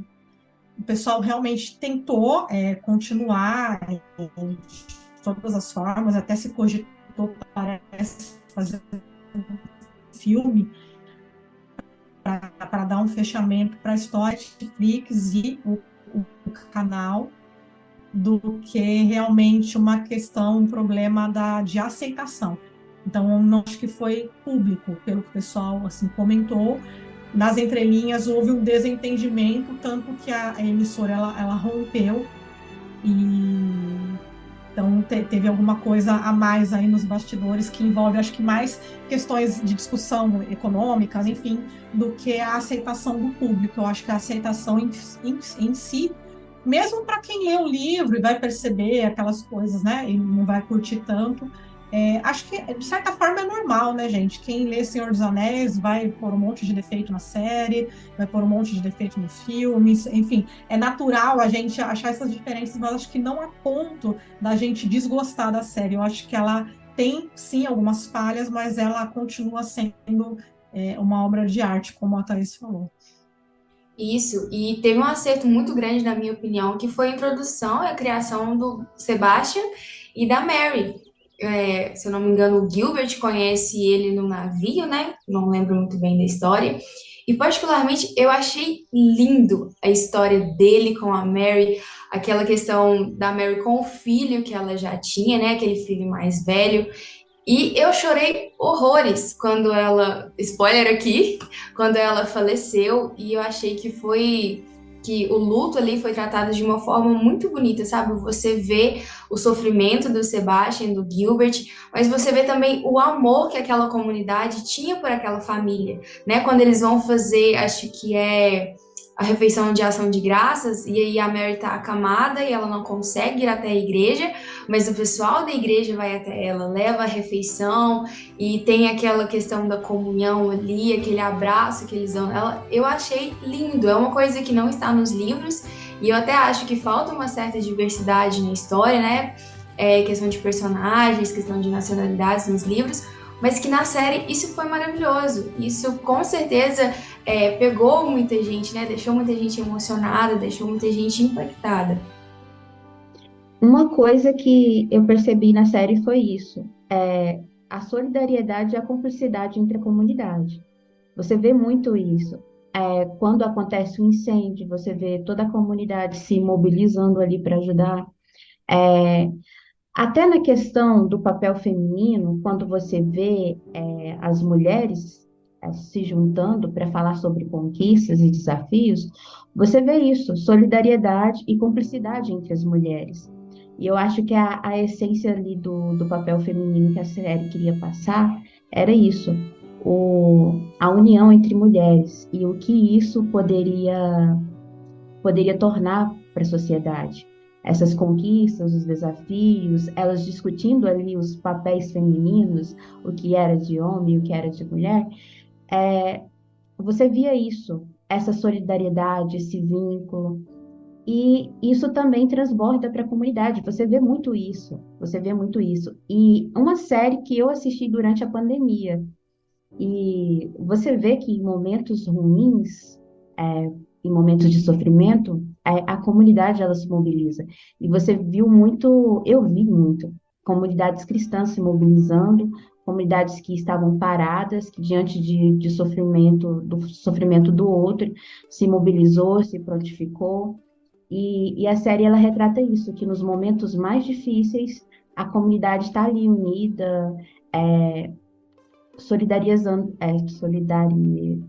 o pessoal realmente tentou é, continuar de todas as formas, até se cogitou, parece, fazer um filme para dar um fechamento para a história de Netflix e o, o, canal do que realmente uma questão, um problema da, de aceitação. Então, não acho que foi público, pelo que o pessoal assim comentou. Nas entrelinhas houve um desentendimento, tanto que a, emissora ela, ela rompeu e então te, teve alguma coisa a mais aí nos bastidores que envolve, acho que mais questões de discussão econômicas, enfim, do que a aceitação do público. Eu acho que a aceitação em, em, em si mesmo para quem lê o livro e vai perceber aquelas coisas, né, e não vai curtir tanto, é, acho que, de certa forma, é normal, né, gente? Quem lê Senhor dos Anéis vai pôr um monte de defeito na série, vai pôr um monte de defeito nos filmes, enfim, é natural a gente achar essas diferenças, mas acho que não a ponto da gente desgostar da série. Eu acho que ela tem, sim, algumas falhas, mas ela continua sendo é, uma obra de arte, como a Thaís falou. Isso, e teve um acerto muito grande, na minha opinião, que foi a introdução e a criação do Sebastian e da Mary, é, se eu não me engano, o Gilbert conhece ele no navio, né? Não lembro muito bem da história. E particularmente eu achei lindo a história dele com a Mary, aquela questão da Mary com o filho que ela já tinha, né? Aquele filho mais velho. E eu chorei horrores quando ela, spoiler aqui, quando ela faleceu, e eu achei que foi que o luto ali foi tratado de uma forma muito bonita, sabe? Você vê o sofrimento do Sebastian, do Gilbert, mas você vê também o amor que aquela comunidade tinha por aquela família, né? Quando eles vão fazer, acho que é a refeição de ação de graças, e aí a Mary tá acamada e ela não consegue ir até a igreja, mas o pessoal da igreja vai até ela, leva a refeição e tem aquela questão da comunhão ali, aquele abraço que eles dão ela. Eu achei lindo, é uma coisa que não está nos livros, e eu até acho que falta uma certa diversidade na história, né? É, questão de personagens, questão de nacionalidades nos livros, mas que na série isso foi maravilhoso. Isso com certeza é, pegou muita gente, né? Deixou muita gente emocionada, deixou muita gente impactada. Uma coisa que eu percebi na série foi isso: é a solidariedade e a cumplicidade entre a comunidade. Você vê muito isso. É, quando acontece um incêndio, você vê toda a comunidade se mobilizando ali para ajudar. É, até na questão do papel feminino, quando você vê é, as mulheres é, se juntando para falar sobre conquistas e desafios, você vê isso, solidariedade e cumplicidade entre as mulheres. E eu acho que a, a essência ali do, do papel feminino que a série queria passar era isso, o, a união entre mulheres e o que isso poderia, poderia tornar para a sociedade essas conquistas, os desafios, elas discutindo ali os papéis femininos, o que era de homem, o que era de mulher, é, você via isso, essa solidariedade, esse vínculo, e isso também transborda para a comunidade. Você vê muito isso, você vê muito isso. E uma série que eu assisti durante a pandemia, e você vê que em momentos ruins, é, em momentos de sofrimento, a, a comunidade ela se mobiliza. E você viu muito, eu vi muito, comunidades cristãs se mobilizando, comunidades que estavam paradas, que diante de, de sofrimento, do sofrimento do outro, se mobilizou, se prontificou. E, e a série ela retrata isso, que nos momentos mais difíceis a comunidade está ali unida, é, solidarizando, é, solidari...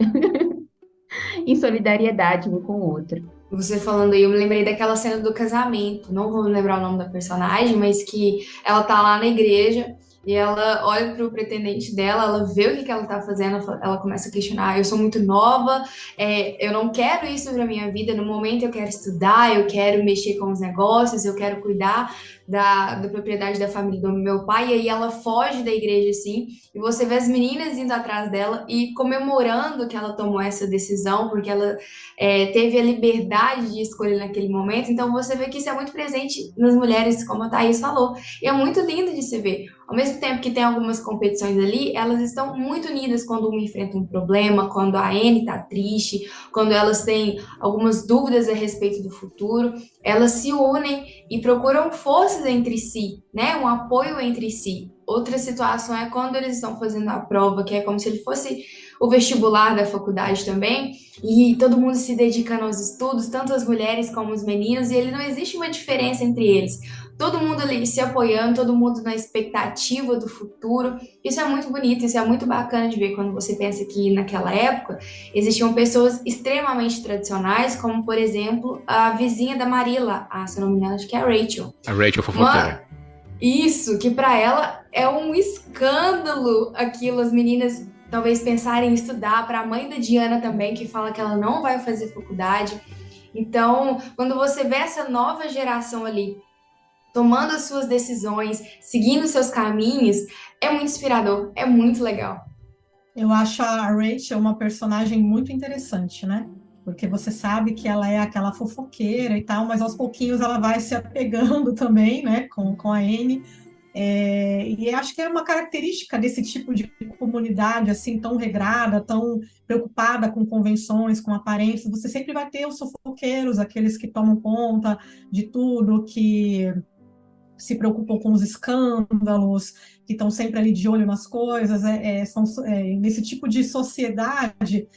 em solidariedade um com o outro. Você falando aí, eu me lembrei daquela cena do casamento, não vou lembrar o nome da personagem, mas que ela tá lá na igreja e ela olha para o pretendente dela, ela vê o que, que ela está fazendo, ela começa a questionar: eu sou muito nova, é, eu não quero isso para minha vida. No momento eu quero estudar, eu quero mexer com os negócios, eu quero cuidar da, da propriedade da família do meu pai, e aí ela foge da igreja assim, e você vê as meninas indo atrás dela e comemorando que ela tomou essa decisão, porque ela é, teve a liberdade de escolher naquele momento. Então você vê que isso é muito presente nas mulheres, como a Thaís falou, e é muito lindo de se ver. Ao mesmo tempo que tem algumas competições ali, elas estão muito unidas quando uma enfrenta um problema, quando a Anne está triste, quando elas têm algumas dúvidas a respeito do futuro, elas se unem e procuram entre si, né? Um apoio entre si. Outra situação é quando eles estão fazendo a prova, que é como se ele fosse o vestibular da faculdade também, e todo mundo se dedicando aos estudos, tanto as mulheres como os meninos, e ele não existe uma diferença entre eles todo mundo ali se apoiando, todo mundo na expectativa do futuro. Isso é muito bonito, isso é muito bacana de ver quando você pensa que naquela época existiam pessoas extremamente tradicionais, como por exemplo a vizinha da Marila, a, se não me engano, acho que é a Rachel. A Rachel fofoqueira. Uma... Isso, que para ela é um escândalo aquilo, as meninas talvez pensarem em estudar, para a mãe da Diana também, que fala que ela não vai fazer faculdade. Então, quando você vê essa nova geração ali tomando as suas decisões, seguindo seus caminhos, é muito inspirador, é muito legal. Eu acho a Rachel uma personagem muito interessante, né? Porque você sabe que ela é aquela fofoqueira e tal, mas aos pouquinhos ela vai se apegando também, né, com, com a Anne. É, e acho que é uma característica desse tipo de comunidade assim tão regrada, tão preocupada com convenções, com aparências. Você sempre vai ter os fofoqueiros, aqueles que tomam conta de tudo, que se preocupam com os escândalos, que estão sempre ali de olho nas coisas, é, é, são, é, nesse tipo de sociedade,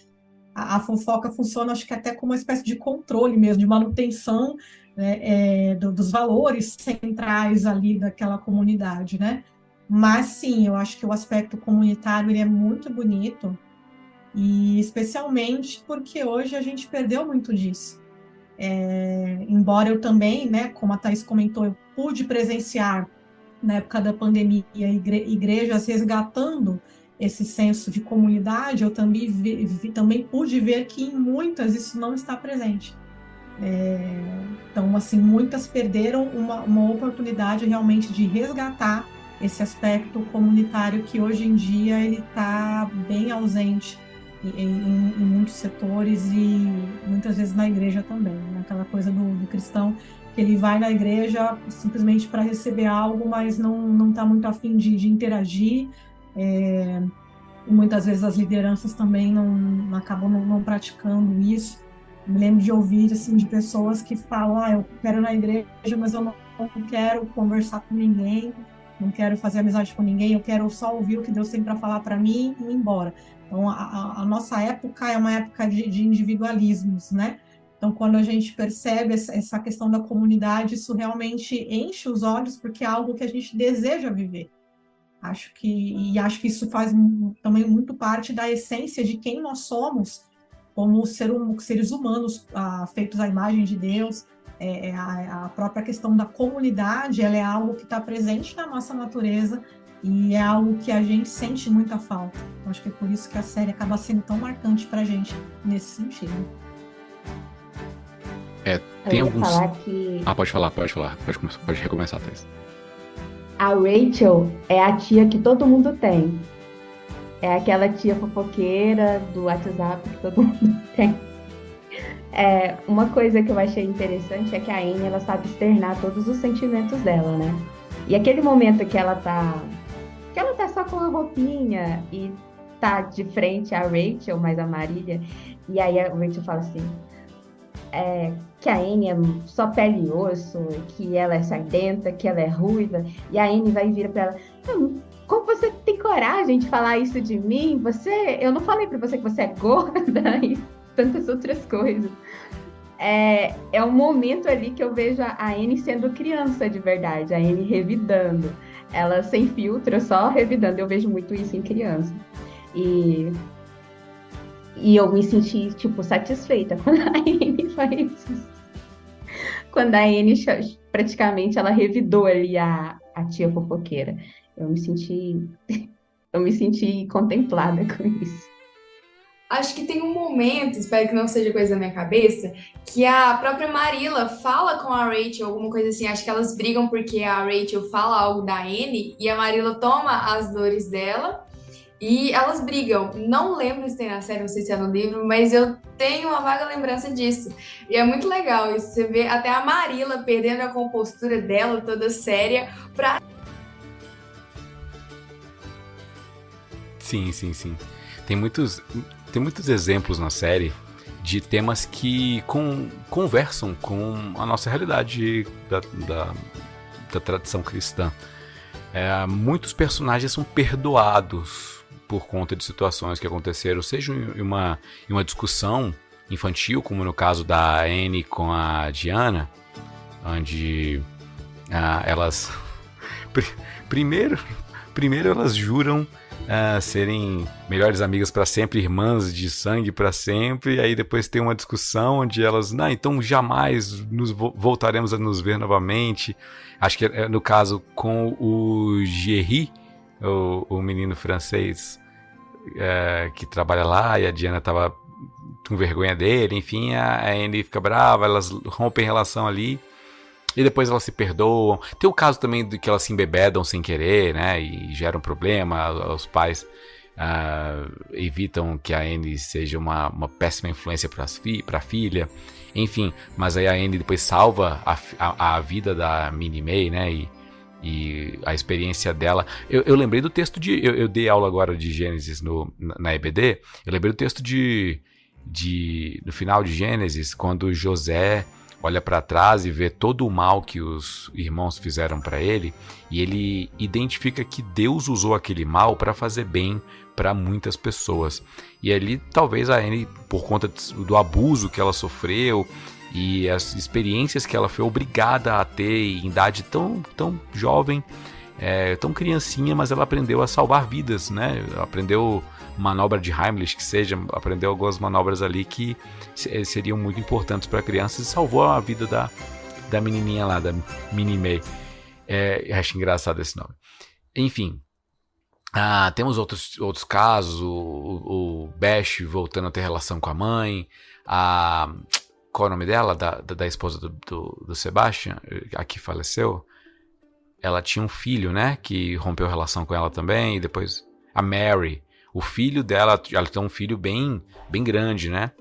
a, a, fofoca funciona, acho que até como uma espécie de controle mesmo, de manutenção né, é, do, dos valores centrais ali daquela comunidade, né? Mas sim, eu acho que o aspecto comunitário ele é muito bonito, e especialmente porque hoje a gente perdeu muito disso. É, embora eu também, né, como a Thais comentou, eu pude presenciar na época da pandemia igre igrejas resgatando esse senso de comunidade, eu também, vi, também pude ver que em muitas isso não está presente. É, então, assim, muitas perderam uma, uma oportunidade realmente de resgatar esse aspecto comunitário que hoje em dia ele está bem ausente em, em, em, muitos setores e muitas vezes na igreja também, né? aquela coisa do, do cristão que ele vai na igreja simplesmente para receber algo, mas não não está muito afim de, de interagir. É, muitas vezes as lideranças também não acabam não, não, praticando isso. Me lembro de ouvir assim de pessoas que falam: "Ah, eu quero ir na igreja, mas eu não, não quero conversar com ninguém, não quero fazer amizade com ninguém, eu quero só ouvir o que Deus tem para falar para mim e ir embora". Então, a, a, nossa época é uma época de, de, individualismos, né? Então, quando a gente percebe essa questão da comunidade, isso realmente enche os olhos, porque é algo que a gente deseja viver. Acho que, e acho que isso faz também muito parte da essência de quem nós somos como ser, seres humanos ah, feitos à imagem de Deus. É, é a, a própria questão da comunidade, ela é algo que está presente na nossa natureza e é algo que a gente sente muita falta. Acho que é por isso que a série acaba sendo tão marcante pra gente nesse sentido. É, tem Eu alguns. Que... Ah, pode falar, pode falar. Pode, pode recomeçar, Thais. A Rachel é a tia que todo mundo tem. É aquela tia fofoqueira do WhatsApp que todo mundo tem. É, uma coisa que eu achei interessante é que a Anne ela sabe externar todos os sentimentos dela, né? E aquele momento que ela tá que ela tá só com a roupinha e tá de frente a Rachel, mais a Marília. E aí a Rachel fala assim: é, que a Anne é só pele e osso, que ela é sardenta, que ela é ruiva, e a Anne vai vir para ela, como você tem coragem de falar isso de mim? Você, eu não falei para você que você é gorda e tantas outras coisas. É, é um momento ali que eu vejo a Anne sendo criança de verdade, a Anne revidando. Ela sem filtro, só revidando. Eu vejo muito isso em criança. E e eu me senti, tipo, satisfeita quando a Anne faz isso. Quando a Anne praticamente ela revidou ali a, a tia fofoqueira. Eu me senti. Eu me senti contemplada com isso. Acho que tem um momento, espero que não seja coisa da minha cabeça, que a própria Marilla fala com a Rachel, alguma coisa assim. Acho que elas brigam porque a Rachel fala algo da Anne e a Marilla toma as dores dela e elas brigam. Não lembro se tem na série, não sei se é no livro, mas eu tenho uma vaga lembrança disso. E é muito legal isso. Você vê até a Marilla perdendo a compostura dela, toda séria, pra. Sim, sim, sim. Tem muitos, tem muitos exemplos na série de temas que conversam com a nossa realidade da, da, da tradição cristã. É, muitos personagens são perdoados por conta de situações que aconteceram, seja em uma, em uma discussão infantil, como no caso da Anne com a Diana, onde ah, elas primeiro, primeiro elas juram ah, serem melhores amigas para sempre, irmãs de sangue para sempre, e aí depois tem uma discussão onde elas, não, então jamais nos voltaremos a nos ver novamente. Acho que é no caso com o Gerry, o, o menino francês é, que trabalha lá, e a Diana tava com vergonha dele, enfim, a Andy fica brava, elas rompem relação ali. E depois elas se perdoam. Tem o caso também de que elas se embebedam sem querer, né? E geram problema. Os pais uh, evitam que a Anne seja uma, uma péssima influência para fi a filha. Enfim, mas aí a Anne depois salva a, a, a vida da Minnie May, né? E, e a experiência dela. Eu, eu lembrei do texto de. Eu, eu, dei aula agora de Gênesis no, na EBD. Eu lembrei do texto de. de no final de Gênesis, quando José olha para trás e vê todo o mal que os irmãos fizeram para ele, e ele identifica que Deus usou aquele mal para fazer bem para muitas pessoas. E ali talvez a Anne, por conta do abuso que ela sofreu e as experiências que ela foi obrigada a ter em idade tão, tão jovem, é, tão criancinha, mas ela aprendeu a salvar vidas, né? Aprendeu manobra de Heimlich, que seja, aprendeu algumas manobras ali que eh, seriam muito importantes para crianças e salvou a vida da, da menininha lá, da Minnie May. É, acho engraçado esse nome. Enfim, ah, temos outros, outros casos, o, o, o Bash voltando a ter relação com a mãe, a qual o nome dela? Da, da, da esposa do, do, do, Sebastian, a que faleceu. Ela tinha um filho, né? Que rompeu relação com ela também. E depois a Mary. O filho dela, ela tem um filho bem, bem grande, né?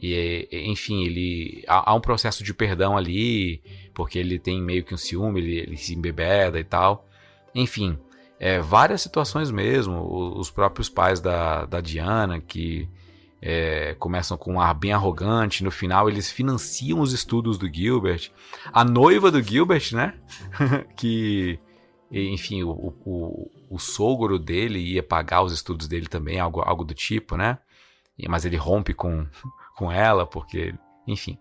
E, enfim, ele há, há, um processo de perdão ali, porque ele tem meio que um ciúme, ele, ele se embebeda e tal. Enfim, é, várias situações mesmo. Os próprios pais da, da Diana, que é, começam com um ar bem arrogante, no final eles financiam os estudos do Gilbert. A noiva do Gilbert, né? que, enfim, o, o, o, sogro dele ia pagar os estudos dele também, algo, algo do tipo, né? Mas ele rompe com, com ela, porque, enfim,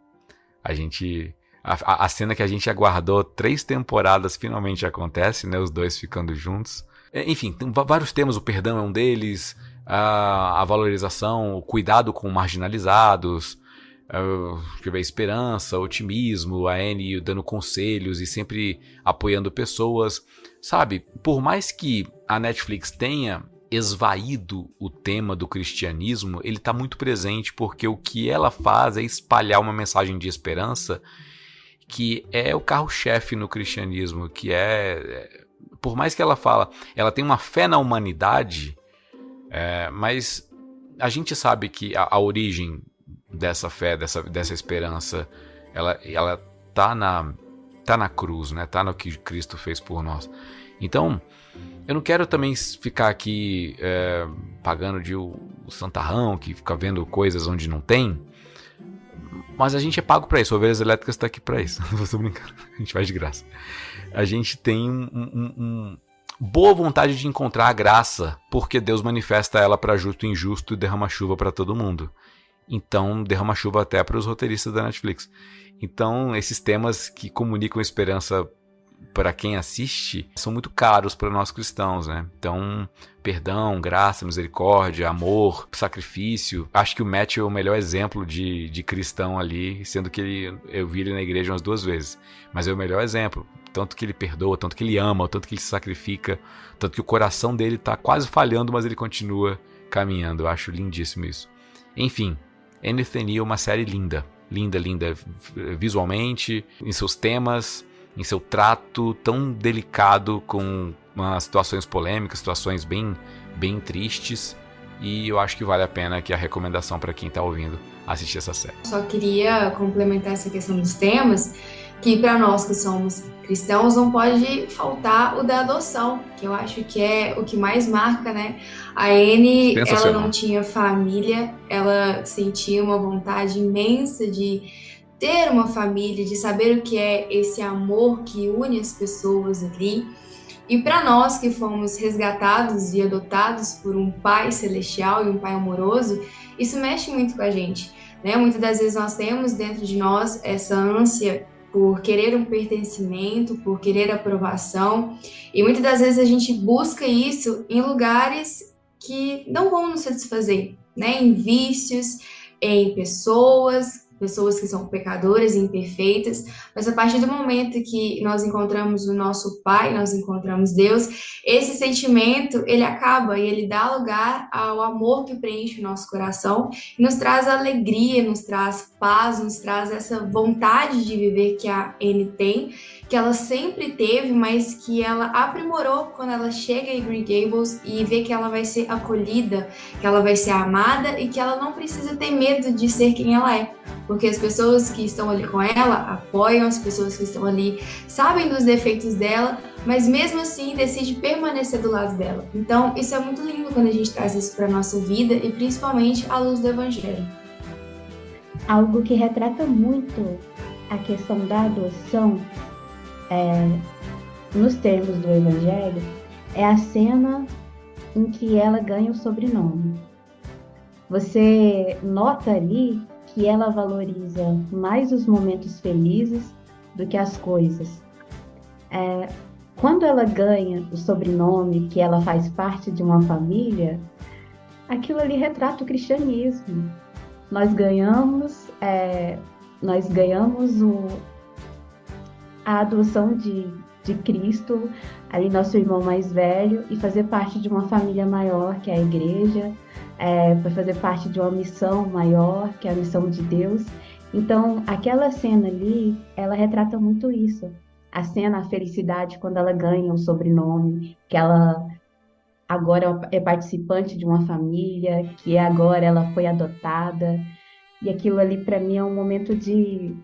a gente. A, a cena que a gente aguardou três temporadas finalmente acontece, né? Os dois ficando juntos. É, enfim, tem vários temas, o perdão é um deles, a, a valorização, o cuidado com marginalizados, uh, esperança, otimismo, a Anne dando conselhos e sempre apoiando pessoas. Sabe, por mais que a Netflix tenha esvaído o tema do cristianismo, ele está muito presente porque o que ela faz é espalhar uma mensagem de esperança que é o carro-chefe no cristianismo, que é, é por mais que ela fala, ela tem uma fé na humanidade, é, mas a gente sabe que a, a, origem dessa fé, dessa, dessa esperança, ela, ela tá na tá na cruz, né? Tá no que Cristo fez por nós. Então, eu não quero também ficar aqui é, pagando de o, o santarrão que fica vendo coisas onde não tem. Mas a gente é pago para isso, Ovelhas Elétricas está aqui para isso. Não estou brincando, a gente faz de graça. A gente tem um, um, um boa vontade de encontrar a graça, porque Deus manifesta ela para justo e injusto e derrama chuva para todo mundo. Então, derrama chuva até para os roteiristas da Netflix. Então, esses temas que comunicam esperança para quem assiste são muito caros para nós cristãos, né? Então, perdão, graça, misericórdia, amor, sacrifício. Acho que o Matt é o melhor exemplo de, de cristão ali, sendo que ele, eu vi ele na igreja umas duas vezes. Mas é o melhor exemplo. Tanto que ele perdoa, tanto que ele ama, tanto que ele se sacrifica, tanto que o coração dele está quase falhando, mas ele continua caminhando. Eu acho lindíssimo isso. Enfim, Anything é uma série linda. Linda, linda visualmente, em seus temas, em seu trato tão delicado com umas situações polêmicas, situações bem, bem tristes. E eu acho que vale a pena que a recomendação para quem está ouvindo assistir essa série. Só queria complementar essa questão dos temas, que para nós que somos cristãos não pode faltar o da adoção, que eu acho que é o que mais marca, né? A Anne, ela não tinha família, ela sentia uma vontade imensa de ter uma família, de saber o que é esse amor que une as pessoas ali. E para nós que fomos resgatados e adotados por um Pai celestial e um Pai amoroso, isso mexe muito com a gente. Né? Muitas das vezes nós temos dentro de nós essa ânsia por querer um pertencimento, por querer aprovação, e muitas das vezes a gente busca isso em lugares que não vão nos satisfazer, né? Em vícios, em pessoas, pessoas que são pecadoras e imperfeitas, mas a partir do momento que nós encontramos o nosso Pai, nós encontramos Deus, esse sentimento, ele acaba e ele dá lugar ao amor que preenche o nosso coração, nos traz alegria, nos traz paz, nos traz essa vontade de viver que a N tem, que ela sempre teve, mas que ela aprimorou quando ela chega em Green Gables e vê que ela vai ser acolhida, que ela vai ser amada e que ela não precisa ter medo de ser quem ela é porque as pessoas que estão ali com ela apoiam, as pessoas que estão ali sabem dos defeitos dela, mas mesmo assim decide permanecer do lado dela. Então, isso é muito lindo quando a gente traz isso para nossa vida e principalmente à luz do evangelho. Algo que retrata muito a questão da adoção é, nos termos do evangelho é a cena em que ela ganha o sobrenome. Você nota ali que ela valoriza mais os momentos felizes do que as coisas. É, quando ela ganha o sobrenome, que ela faz parte de uma família, aquilo ali retrata o cristianismo. Nós ganhamos, é, nós ganhamos o, a adoção de, de Cristo, ali nosso irmão mais velho, e fazer parte de uma família maior, que é a igreja, é, para fazer parte de uma missão maior, que é a missão de Deus. Então, aquela cena ali, ela retrata muito isso. A cena, a felicidade quando ela ganha um sobrenome, que ela agora é participante de uma família, que agora ela foi adotada. E aquilo ali, para mim, é um momento de,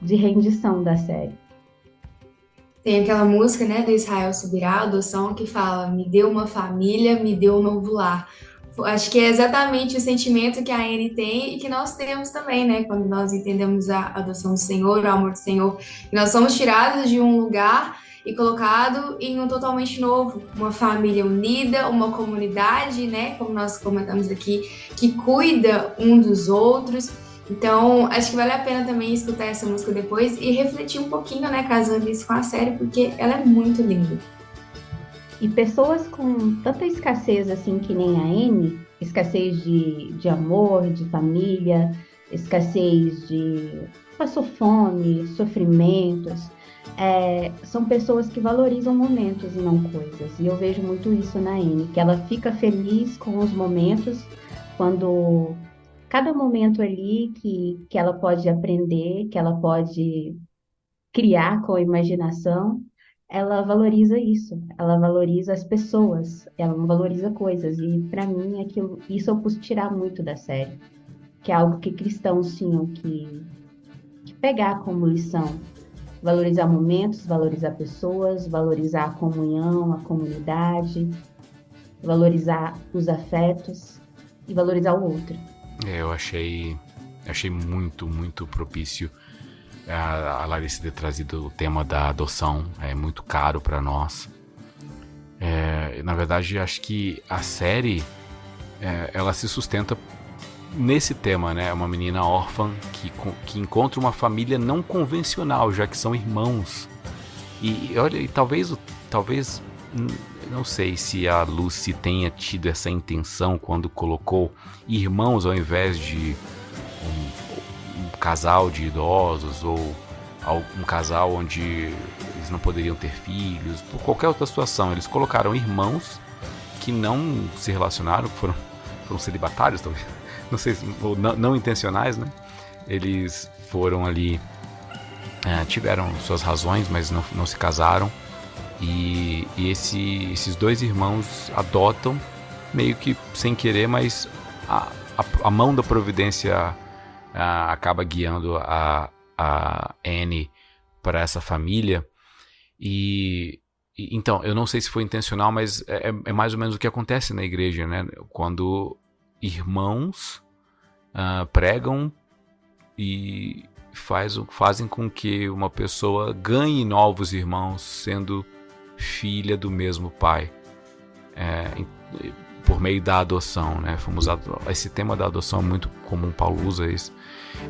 de rendição da série. Tem aquela música, né, do Israel Subirá, adoção, que fala: Me deu uma família, me deu um novo lar. Acho que é exatamente o sentimento que a Anne tem e que nós temos também, né? Quando nós entendemos a adoção do Senhor, o amor do Senhor, nós somos tirados de um lugar e colocado em um totalmente novo, uma família unida, uma comunidade, né? Como nós comentamos aqui, que cuida um dos outros. Então, acho que vale a pena também escutar essa música depois e refletir um pouquinho, né, casando isso com a série, porque ela é muito linda. E pessoas com tanta escassez assim que nem a N, escassez de, de amor, de família, escassez de. passou fome, sofrimentos. É, são pessoas que valorizam momentos e não coisas. E eu vejo muito isso na N, que ela fica feliz com os momentos, quando cada momento ali que, que ela pode aprender, que ela pode criar com a imaginação, ela valoriza isso, ela valoriza as pessoas, ela não valoriza coisas. E para mim, aquilo, isso eu pus tirar muito da série, que é algo que cristãos tinham que, que pegar como lição. Valorizar momentos, valorizar pessoas, valorizar a comunhão, a comunidade, valorizar os afetos e valorizar o outro. É, eu achei achei muito, muito propício a, a Larissa ter trazido o tema da adoção. É muito caro para nós. É, na verdade, acho que a série é, ela se sustenta nesse tema, né? Uma menina órfã que, que encontra uma família não convencional, já que são irmãos. E olha, e talvez, talvez, não sei se a Lucy tenha tido essa intenção quando colocou irmãos ao invés de um, um casal de idosos ou um casal onde eles não poderiam ter filhos, por qualquer outra situação. Eles colocaram irmãos que não se relacionaram, foram, foram celibatários, talvez não sei, ou não, não intencionais, né? Eles foram ali, é, tiveram suas razões, mas não, não se casaram. E, e esse, esses dois irmãos adotam, meio que sem querer, mas a, a, a mão da providência acaba guiando a, a Anne para essa família. E, e, então, eu não sei se foi intencional, mas é, é, é mais ou menos o que acontece na igreja, né? Quando irmãos uh, pregam e faz, fazem com que uma pessoa ganhe novos irmãos sendo filha do mesmo pai. É, por meio da adoção, né? Fomos esse tema da adoção é muito comum, Paulo usa isso.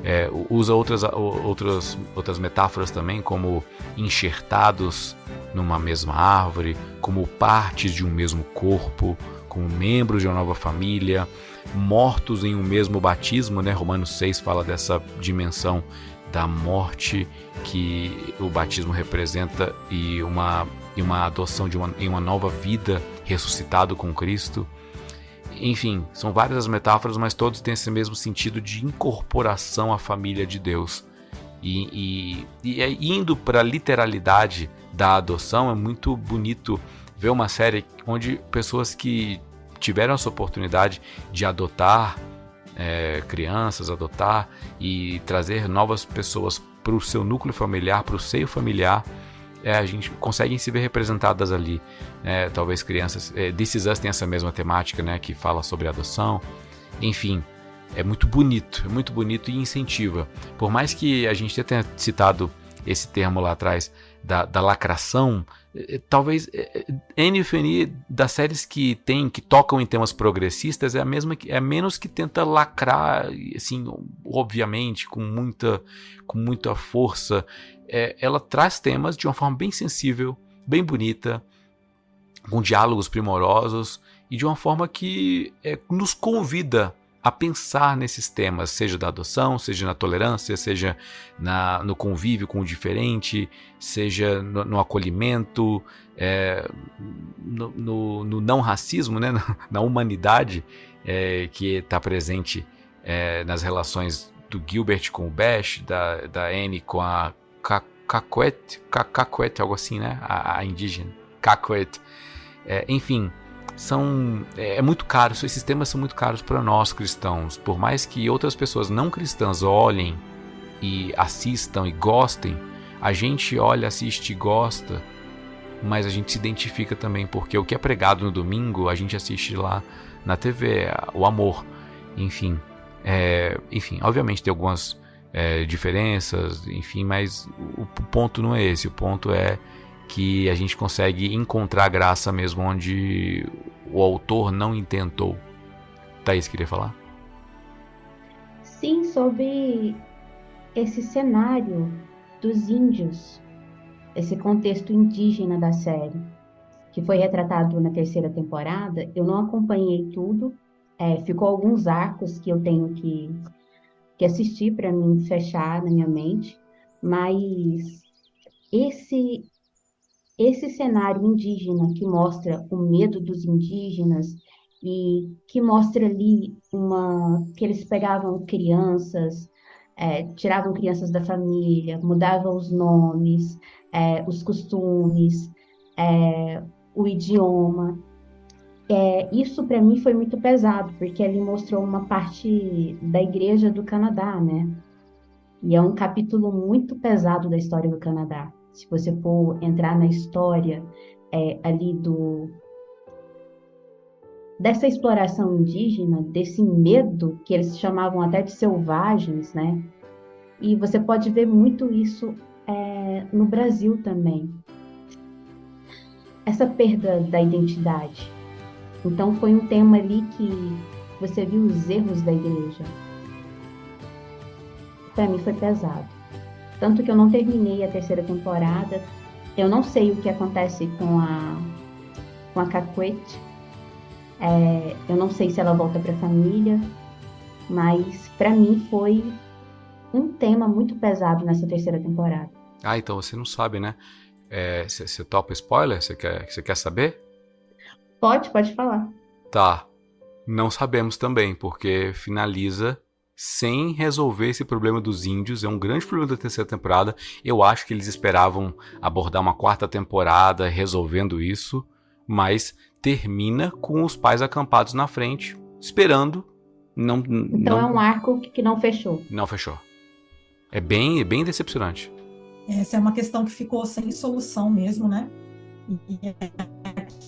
É, usa outras, outras, outras metáforas também, como enxertados numa mesma árvore, como partes de um mesmo corpo, como membros de uma nova família, mortos em um mesmo batismo, né? Romanos 6 fala dessa dimensão da morte que o batismo representa e uma, e uma adoção de uma, em uma nova vida ressuscitado com Cristo. Enfim, são várias as metáforas, mas todos têm esse mesmo sentido de incorporação à família de Deus. E, e, e indo para a literalidade da adoção, é muito bonito ver uma série onde pessoas que tiveram essa oportunidade de adotar é, crianças, adotar e trazer novas pessoas para o seu núcleo familiar, para o seio familiar, é, a gente consegue se ver representadas ali. É, talvez crianças. É, This Is Us tem essa mesma temática, né? Que fala sobre adoção. Enfim, é muito bonito, é muito bonito e incentiva. Por mais que a gente tenha citado esse termo lá atrás da, da lacração, é, é, talvez é, NFNI das séries que tem que tocam em temas progressistas é a mesma que é menos que tenta lacrar assim obviamente com muita com muita força é, ela traz temas de uma forma bem sensível bem bonita com diálogos primorosos e de uma forma que é, nos convida a pensar nesses temas, seja da adoção, seja na tolerância, seja na, no convívio com o diferente, seja no, no acolhimento, é, no, no, no, não racismo, né, na humanidade é, que está presente é, nas relações do Gilbert com o Bash, da, da Anne com a Cacoete, Cacoete, algo assim, né, a, a indígena, Cacoete. É, enfim, são é, é muito caro, esses temas são muito caros para nós cristãos. Por mais que outras pessoas não cristãs olhem e assistam e gostem, a gente olha, assiste e gosta, mas a gente se identifica também porque o que é pregado no domingo a gente assiste lá na TV, o amor, enfim, é, enfim, obviamente tem algumas é, diferenças, enfim, mas o, ponto não é esse, o ponto é que a gente consegue encontrar graça mesmo onde o autor não intentou. Thaís, queria falar? Sim, sobre esse cenário dos índios, esse contexto indígena da série, que foi retratado na terceira temporada. Eu não acompanhei tudo, é, ficou alguns arcos que eu tenho que, que assistir para mim fechar na minha mente, mas esse esse cenário indígena que mostra o medo dos indígenas e que mostra ali uma que eles pegavam crianças, é, tiravam crianças da família, mudavam os nomes, é, os costumes, é, o idioma. É, isso para mim foi muito pesado, porque ele mostrou uma parte da Igreja do Canadá, né? E é um capítulo muito pesado da história do Canadá se você for entrar na história é, ali do dessa exploração indígena, desse medo que eles chamavam até de selvagens, né? E você pode ver muito isso é, no Brasil também. Essa perda da identidade. Então foi um tema ali que você viu os erros da igreja. Para mim foi pesado. Tanto que eu não terminei a terceira temporada. Eu não sei o que acontece com a com a Cacuete. É, eu não sei se ela volta para a família, mas para mim foi um tema muito pesado nessa terceira temporada. Ah, então você não sabe, né? Você é, topa spoiler? Você quer, quer saber? Pode, pode falar. Tá. Não sabemos também, porque finaliza sem resolver esse problema dos índios. É um grande problema da terceira temporada. Eu acho que eles esperavam abordar uma quarta temporada resolvendo isso, mas termina com os pais acampados na frente, esperando. Não, então não... é um arco que não fechou. Não fechou. É bem, é bem decepcionante. Essa é uma questão que ficou sem solução mesmo, né? E é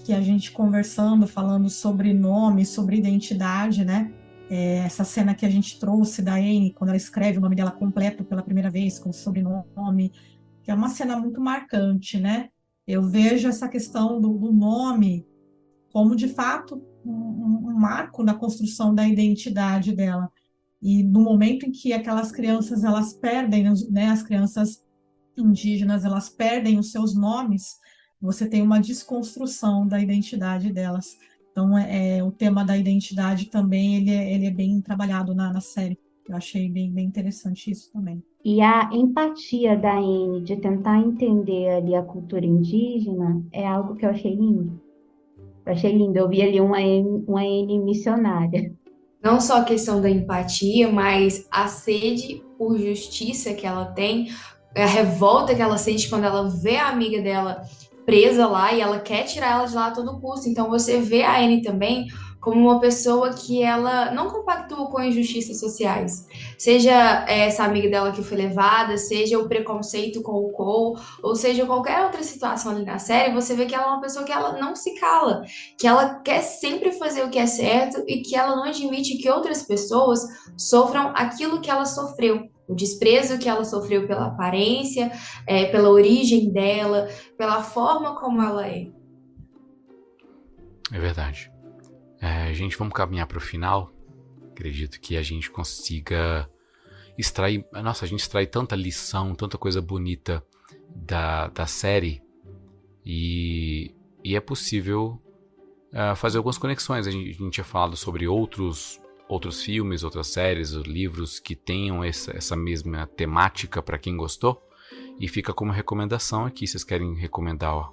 que a gente conversando, falando sobre nome, sobre identidade, né? É essa cena que a gente trouxe da Anne, quando ela escreve o nome dela completo pela primeira vez, com o sobrenome, que é uma cena muito marcante, né? Eu vejo essa questão do, do nome como, de fato, um, um marco na construção da identidade dela. E no momento em que aquelas crianças elas perdem, né, as crianças indígenas elas perdem os seus nomes, você tem uma desconstrução da identidade delas. Então, é, é o tema da identidade também ele é, ele é bem trabalhado na, na série. Eu achei bem, bem interessante isso também. E a empatia da Anne de tentar entender ali a cultura indígena é algo que eu achei lindo. Eu achei lindo. Eu vi ali uma Anne, uma Anne missionária. Não só a questão da empatia, mas a sede por justiça que ela tem, a revolta que ela sente quando ela vê a amiga dela presa lá e ela quer tirar ela de lá a todo custo. Então você vê a Anne também como uma pessoa que ela não compactua com injustiças sociais. Seja essa amiga dela que foi levada, seja o preconceito com o Cole, ou seja qualquer outra situação ali na série, você vê que ela é uma pessoa que ela não se cala, que ela quer sempre fazer o que é certo e que ela não admite que outras pessoas sofram aquilo que ela sofreu o desprezo que ela sofreu pela aparência, é, pela origem dela, pela forma como ela é. É verdade. É, gente, vamos caminhar para o final. Acredito que a gente consiga extrair. Nossa, a gente extrai tanta lição, tanta coisa bonita da, da série. E, e é possível uh, fazer algumas conexões. A gente, a gente tinha falado sobre outros outros filmes, outras séries, livros que tenham essa, essa mesma temática para quem gostou. E fica como recomendação aqui. Vocês querem recomendar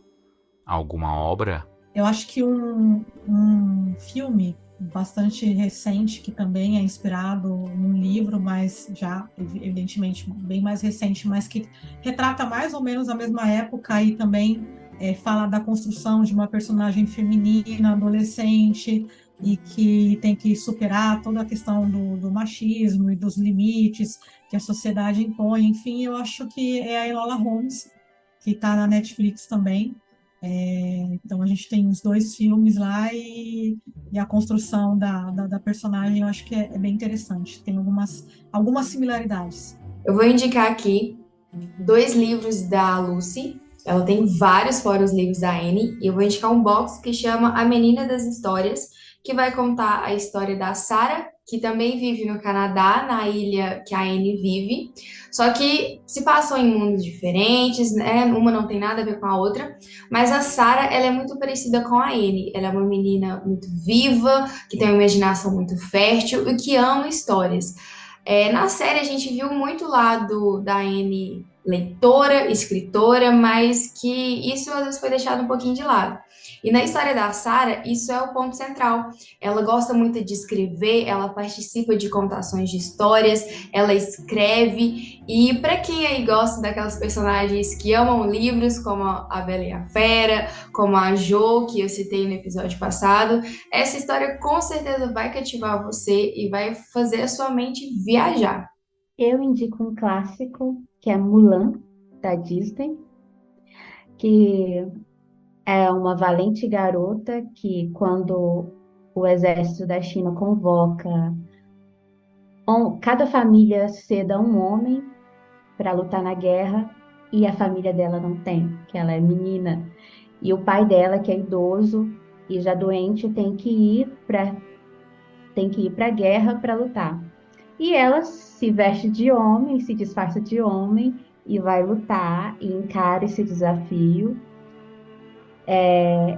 alguma obra? Eu acho que um, um filme bastante recente, que também é inspirado num livro, mas já, evidentemente, bem mais recente, mas que retrata mais ou menos a mesma época e também é, fala da construção de uma personagem feminina, adolescente, e que tem que superar toda a questão do, do, machismo e dos limites que a sociedade impõe. Enfim, eu acho que é a Enola Holmes, que está na Netflix também. É, então a gente tem os dois filmes lá e, e a construção da, da, da, personagem eu acho que é, é, bem interessante. Tem algumas, algumas similaridades. Eu vou indicar aqui dois livros da Lucy. Ela tem vários fora os livros da Anne. E eu vou indicar um box que chama A Menina das Histórias que vai contar a história da Sarah, que também vive no Canadá, na ilha que a Anne vive, só que se passam em mundos diferentes, né? Uma não tem nada a ver com a outra, mas a Sarah, ela é muito parecida com a Anne. Ela é uma menina muito viva, que tem uma imaginação muito fértil e que ama histórias. É, na série a gente viu muito lado da Anne leitora, escritora, mas que isso às vezes foi deixado um pouquinho de lado. E na história da Sara, isso é o ponto central. Ela gosta muito de escrever, ela participa de contações de histórias, ela escreve. E para quem aí gosta daquelas personagens que amam livros, como a Bela e a Fera, como a Jo, que eu citei no episódio passado, essa história com certeza vai cativar você e vai fazer a sua mente viajar. Eu indico um clássico que é Mulan, da Disney, que é uma valente garota que, quando o exército da China convoca cada família ceda um homem para lutar na guerra e a família dela não tem, que ela é menina. E o pai dela, que é idoso e já doente, tem que ir para tem que ir para a guerra para lutar. E ela se veste de homem, se disfarça de homem e vai lutar e encara esse desafio. É...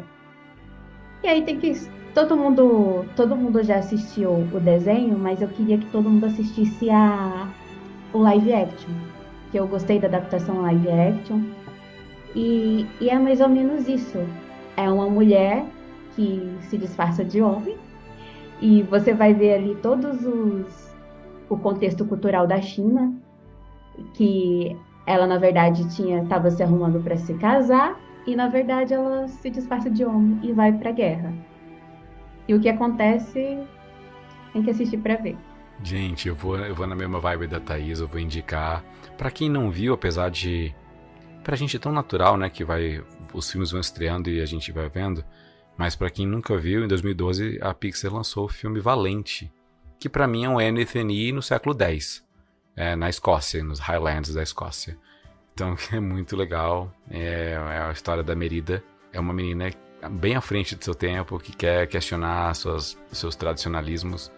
E aí tem que todo mundo todo mundo já assistiu o desenho, mas eu queria que todo mundo assistisse a o live action, que eu gostei da adaptação live action. E, e é mais ou menos isso. É uma mulher que se disfarça de homem e você vai ver ali todos os o contexto cultural da China, que ela na verdade tinha estava se arrumando para se casar e na verdade ela se disfarça de homem e vai para a guerra. E o que acontece tem que assistir para ver. Gente, eu vou, eu vou na mesma vibe da Thaís, eu vou indicar. para quem não viu, apesar de. Pra gente é tão natural, né? Que vai. Os filmes vão estreando e a gente vai vendo. Mas para quem nunca viu, em 2012 a Pixar lançou o filme Valente, que para mim é um NTNI no século X, é, na Escócia, nos Highlands da Escócia. Então é muito legal. É, é a história da Merida. É uma menina bem à frente do seu tempo que quer questionar suas, seus tradicionalismos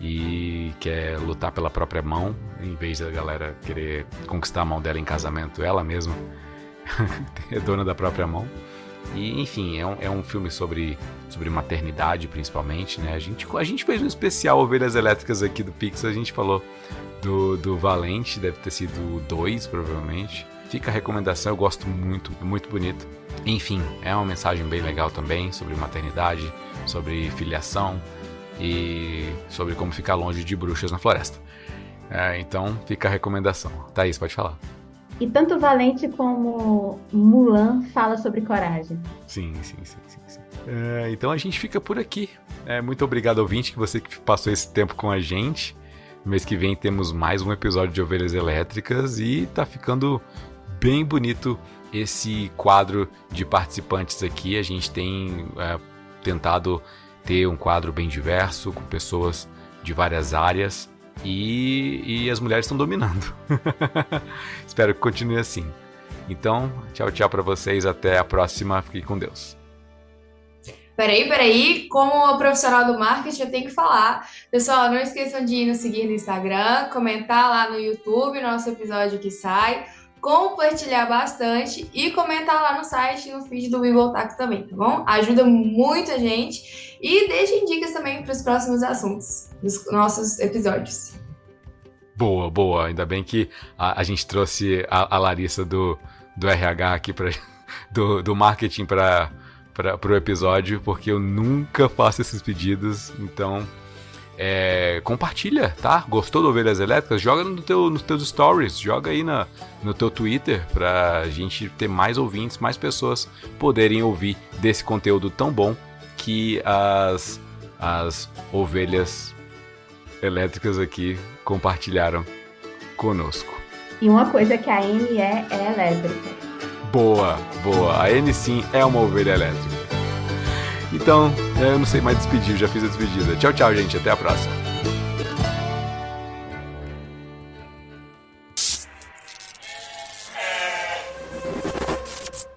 e quer lutar pela própria mão, em vez da galera querer conquistar a mão dela em casamento, ela mesma é dona da própria mão. E, enfim, é um, é um filme sobre, sobre maternidade, principalmente, né? A gente, a gente fez um especial Ovelhas Elétricas aqui do Pixar, a gente falou do, do Valente, deve ter sido dois, provavelmente. Fica a recomendação, eu gosto muito, é muito bonito. Enfim, é uma mensagem bem legal também sobre maternidade, sobre filiação e sobre como ficar longe de bruxas na floresta. É, então, fica a recomendação. Thaís, pode falar. E tanto Valente como Mulan fala sobre coragem. Sim, sim, sim, sim. sim. É, então a gente fica por aqui. É, muito obrigado, ouvinte, que você que passou esse tempo com a gente. Mês que vem temos mais um episódio de Ovelhas Elétricas e tá ficando bem bonito esse quadro de participantes aqui. A gente tem é, tentado ter um quadro bem diverso, com pessoas de várias áreas. E, e as mulheres estão dominando. Espero que continue assim. Então, tchau, tchau para vocês. Até a próxima. Fique com Deus. Peraí, peraí, como profissional do marketing, eu tenho que falar. Pessoal, não esqueçam de ir nos seguir no Instagram, comentar lá no YouTube, nosso episódio que sai, compartilhar bastante e comentar lá no site, no feed do Bibotaco também, tá bom? Ajuda muito a gente e deixem dicas também para os próximos assuntos dos nossos episódios. Boa, boa. Ainda bem que a, a gente trouxe a, a, Larissa do, do RH aqui para do, do marketing para o episódio, porque eu nunca faço esses pedidos. Então, é, compartilha, tá? Gostou do Ovelhas Elétricas? Joga no teu, nos teus stories, joga aí na, no teu Twitter pra gente ter mais ouvintes, mais pessoas poderem ouvir desse conteúdo tão bom que as, as ovelhas elétricas aqui compartilharam conosco. E uma coisa que a N é, é elétrica. Boa, boa. A N sim é uma ovelha elétrica. Então, eu não sei mais despedir, já fiz a despedida. Tchau, tchau, gente. Até a próxima.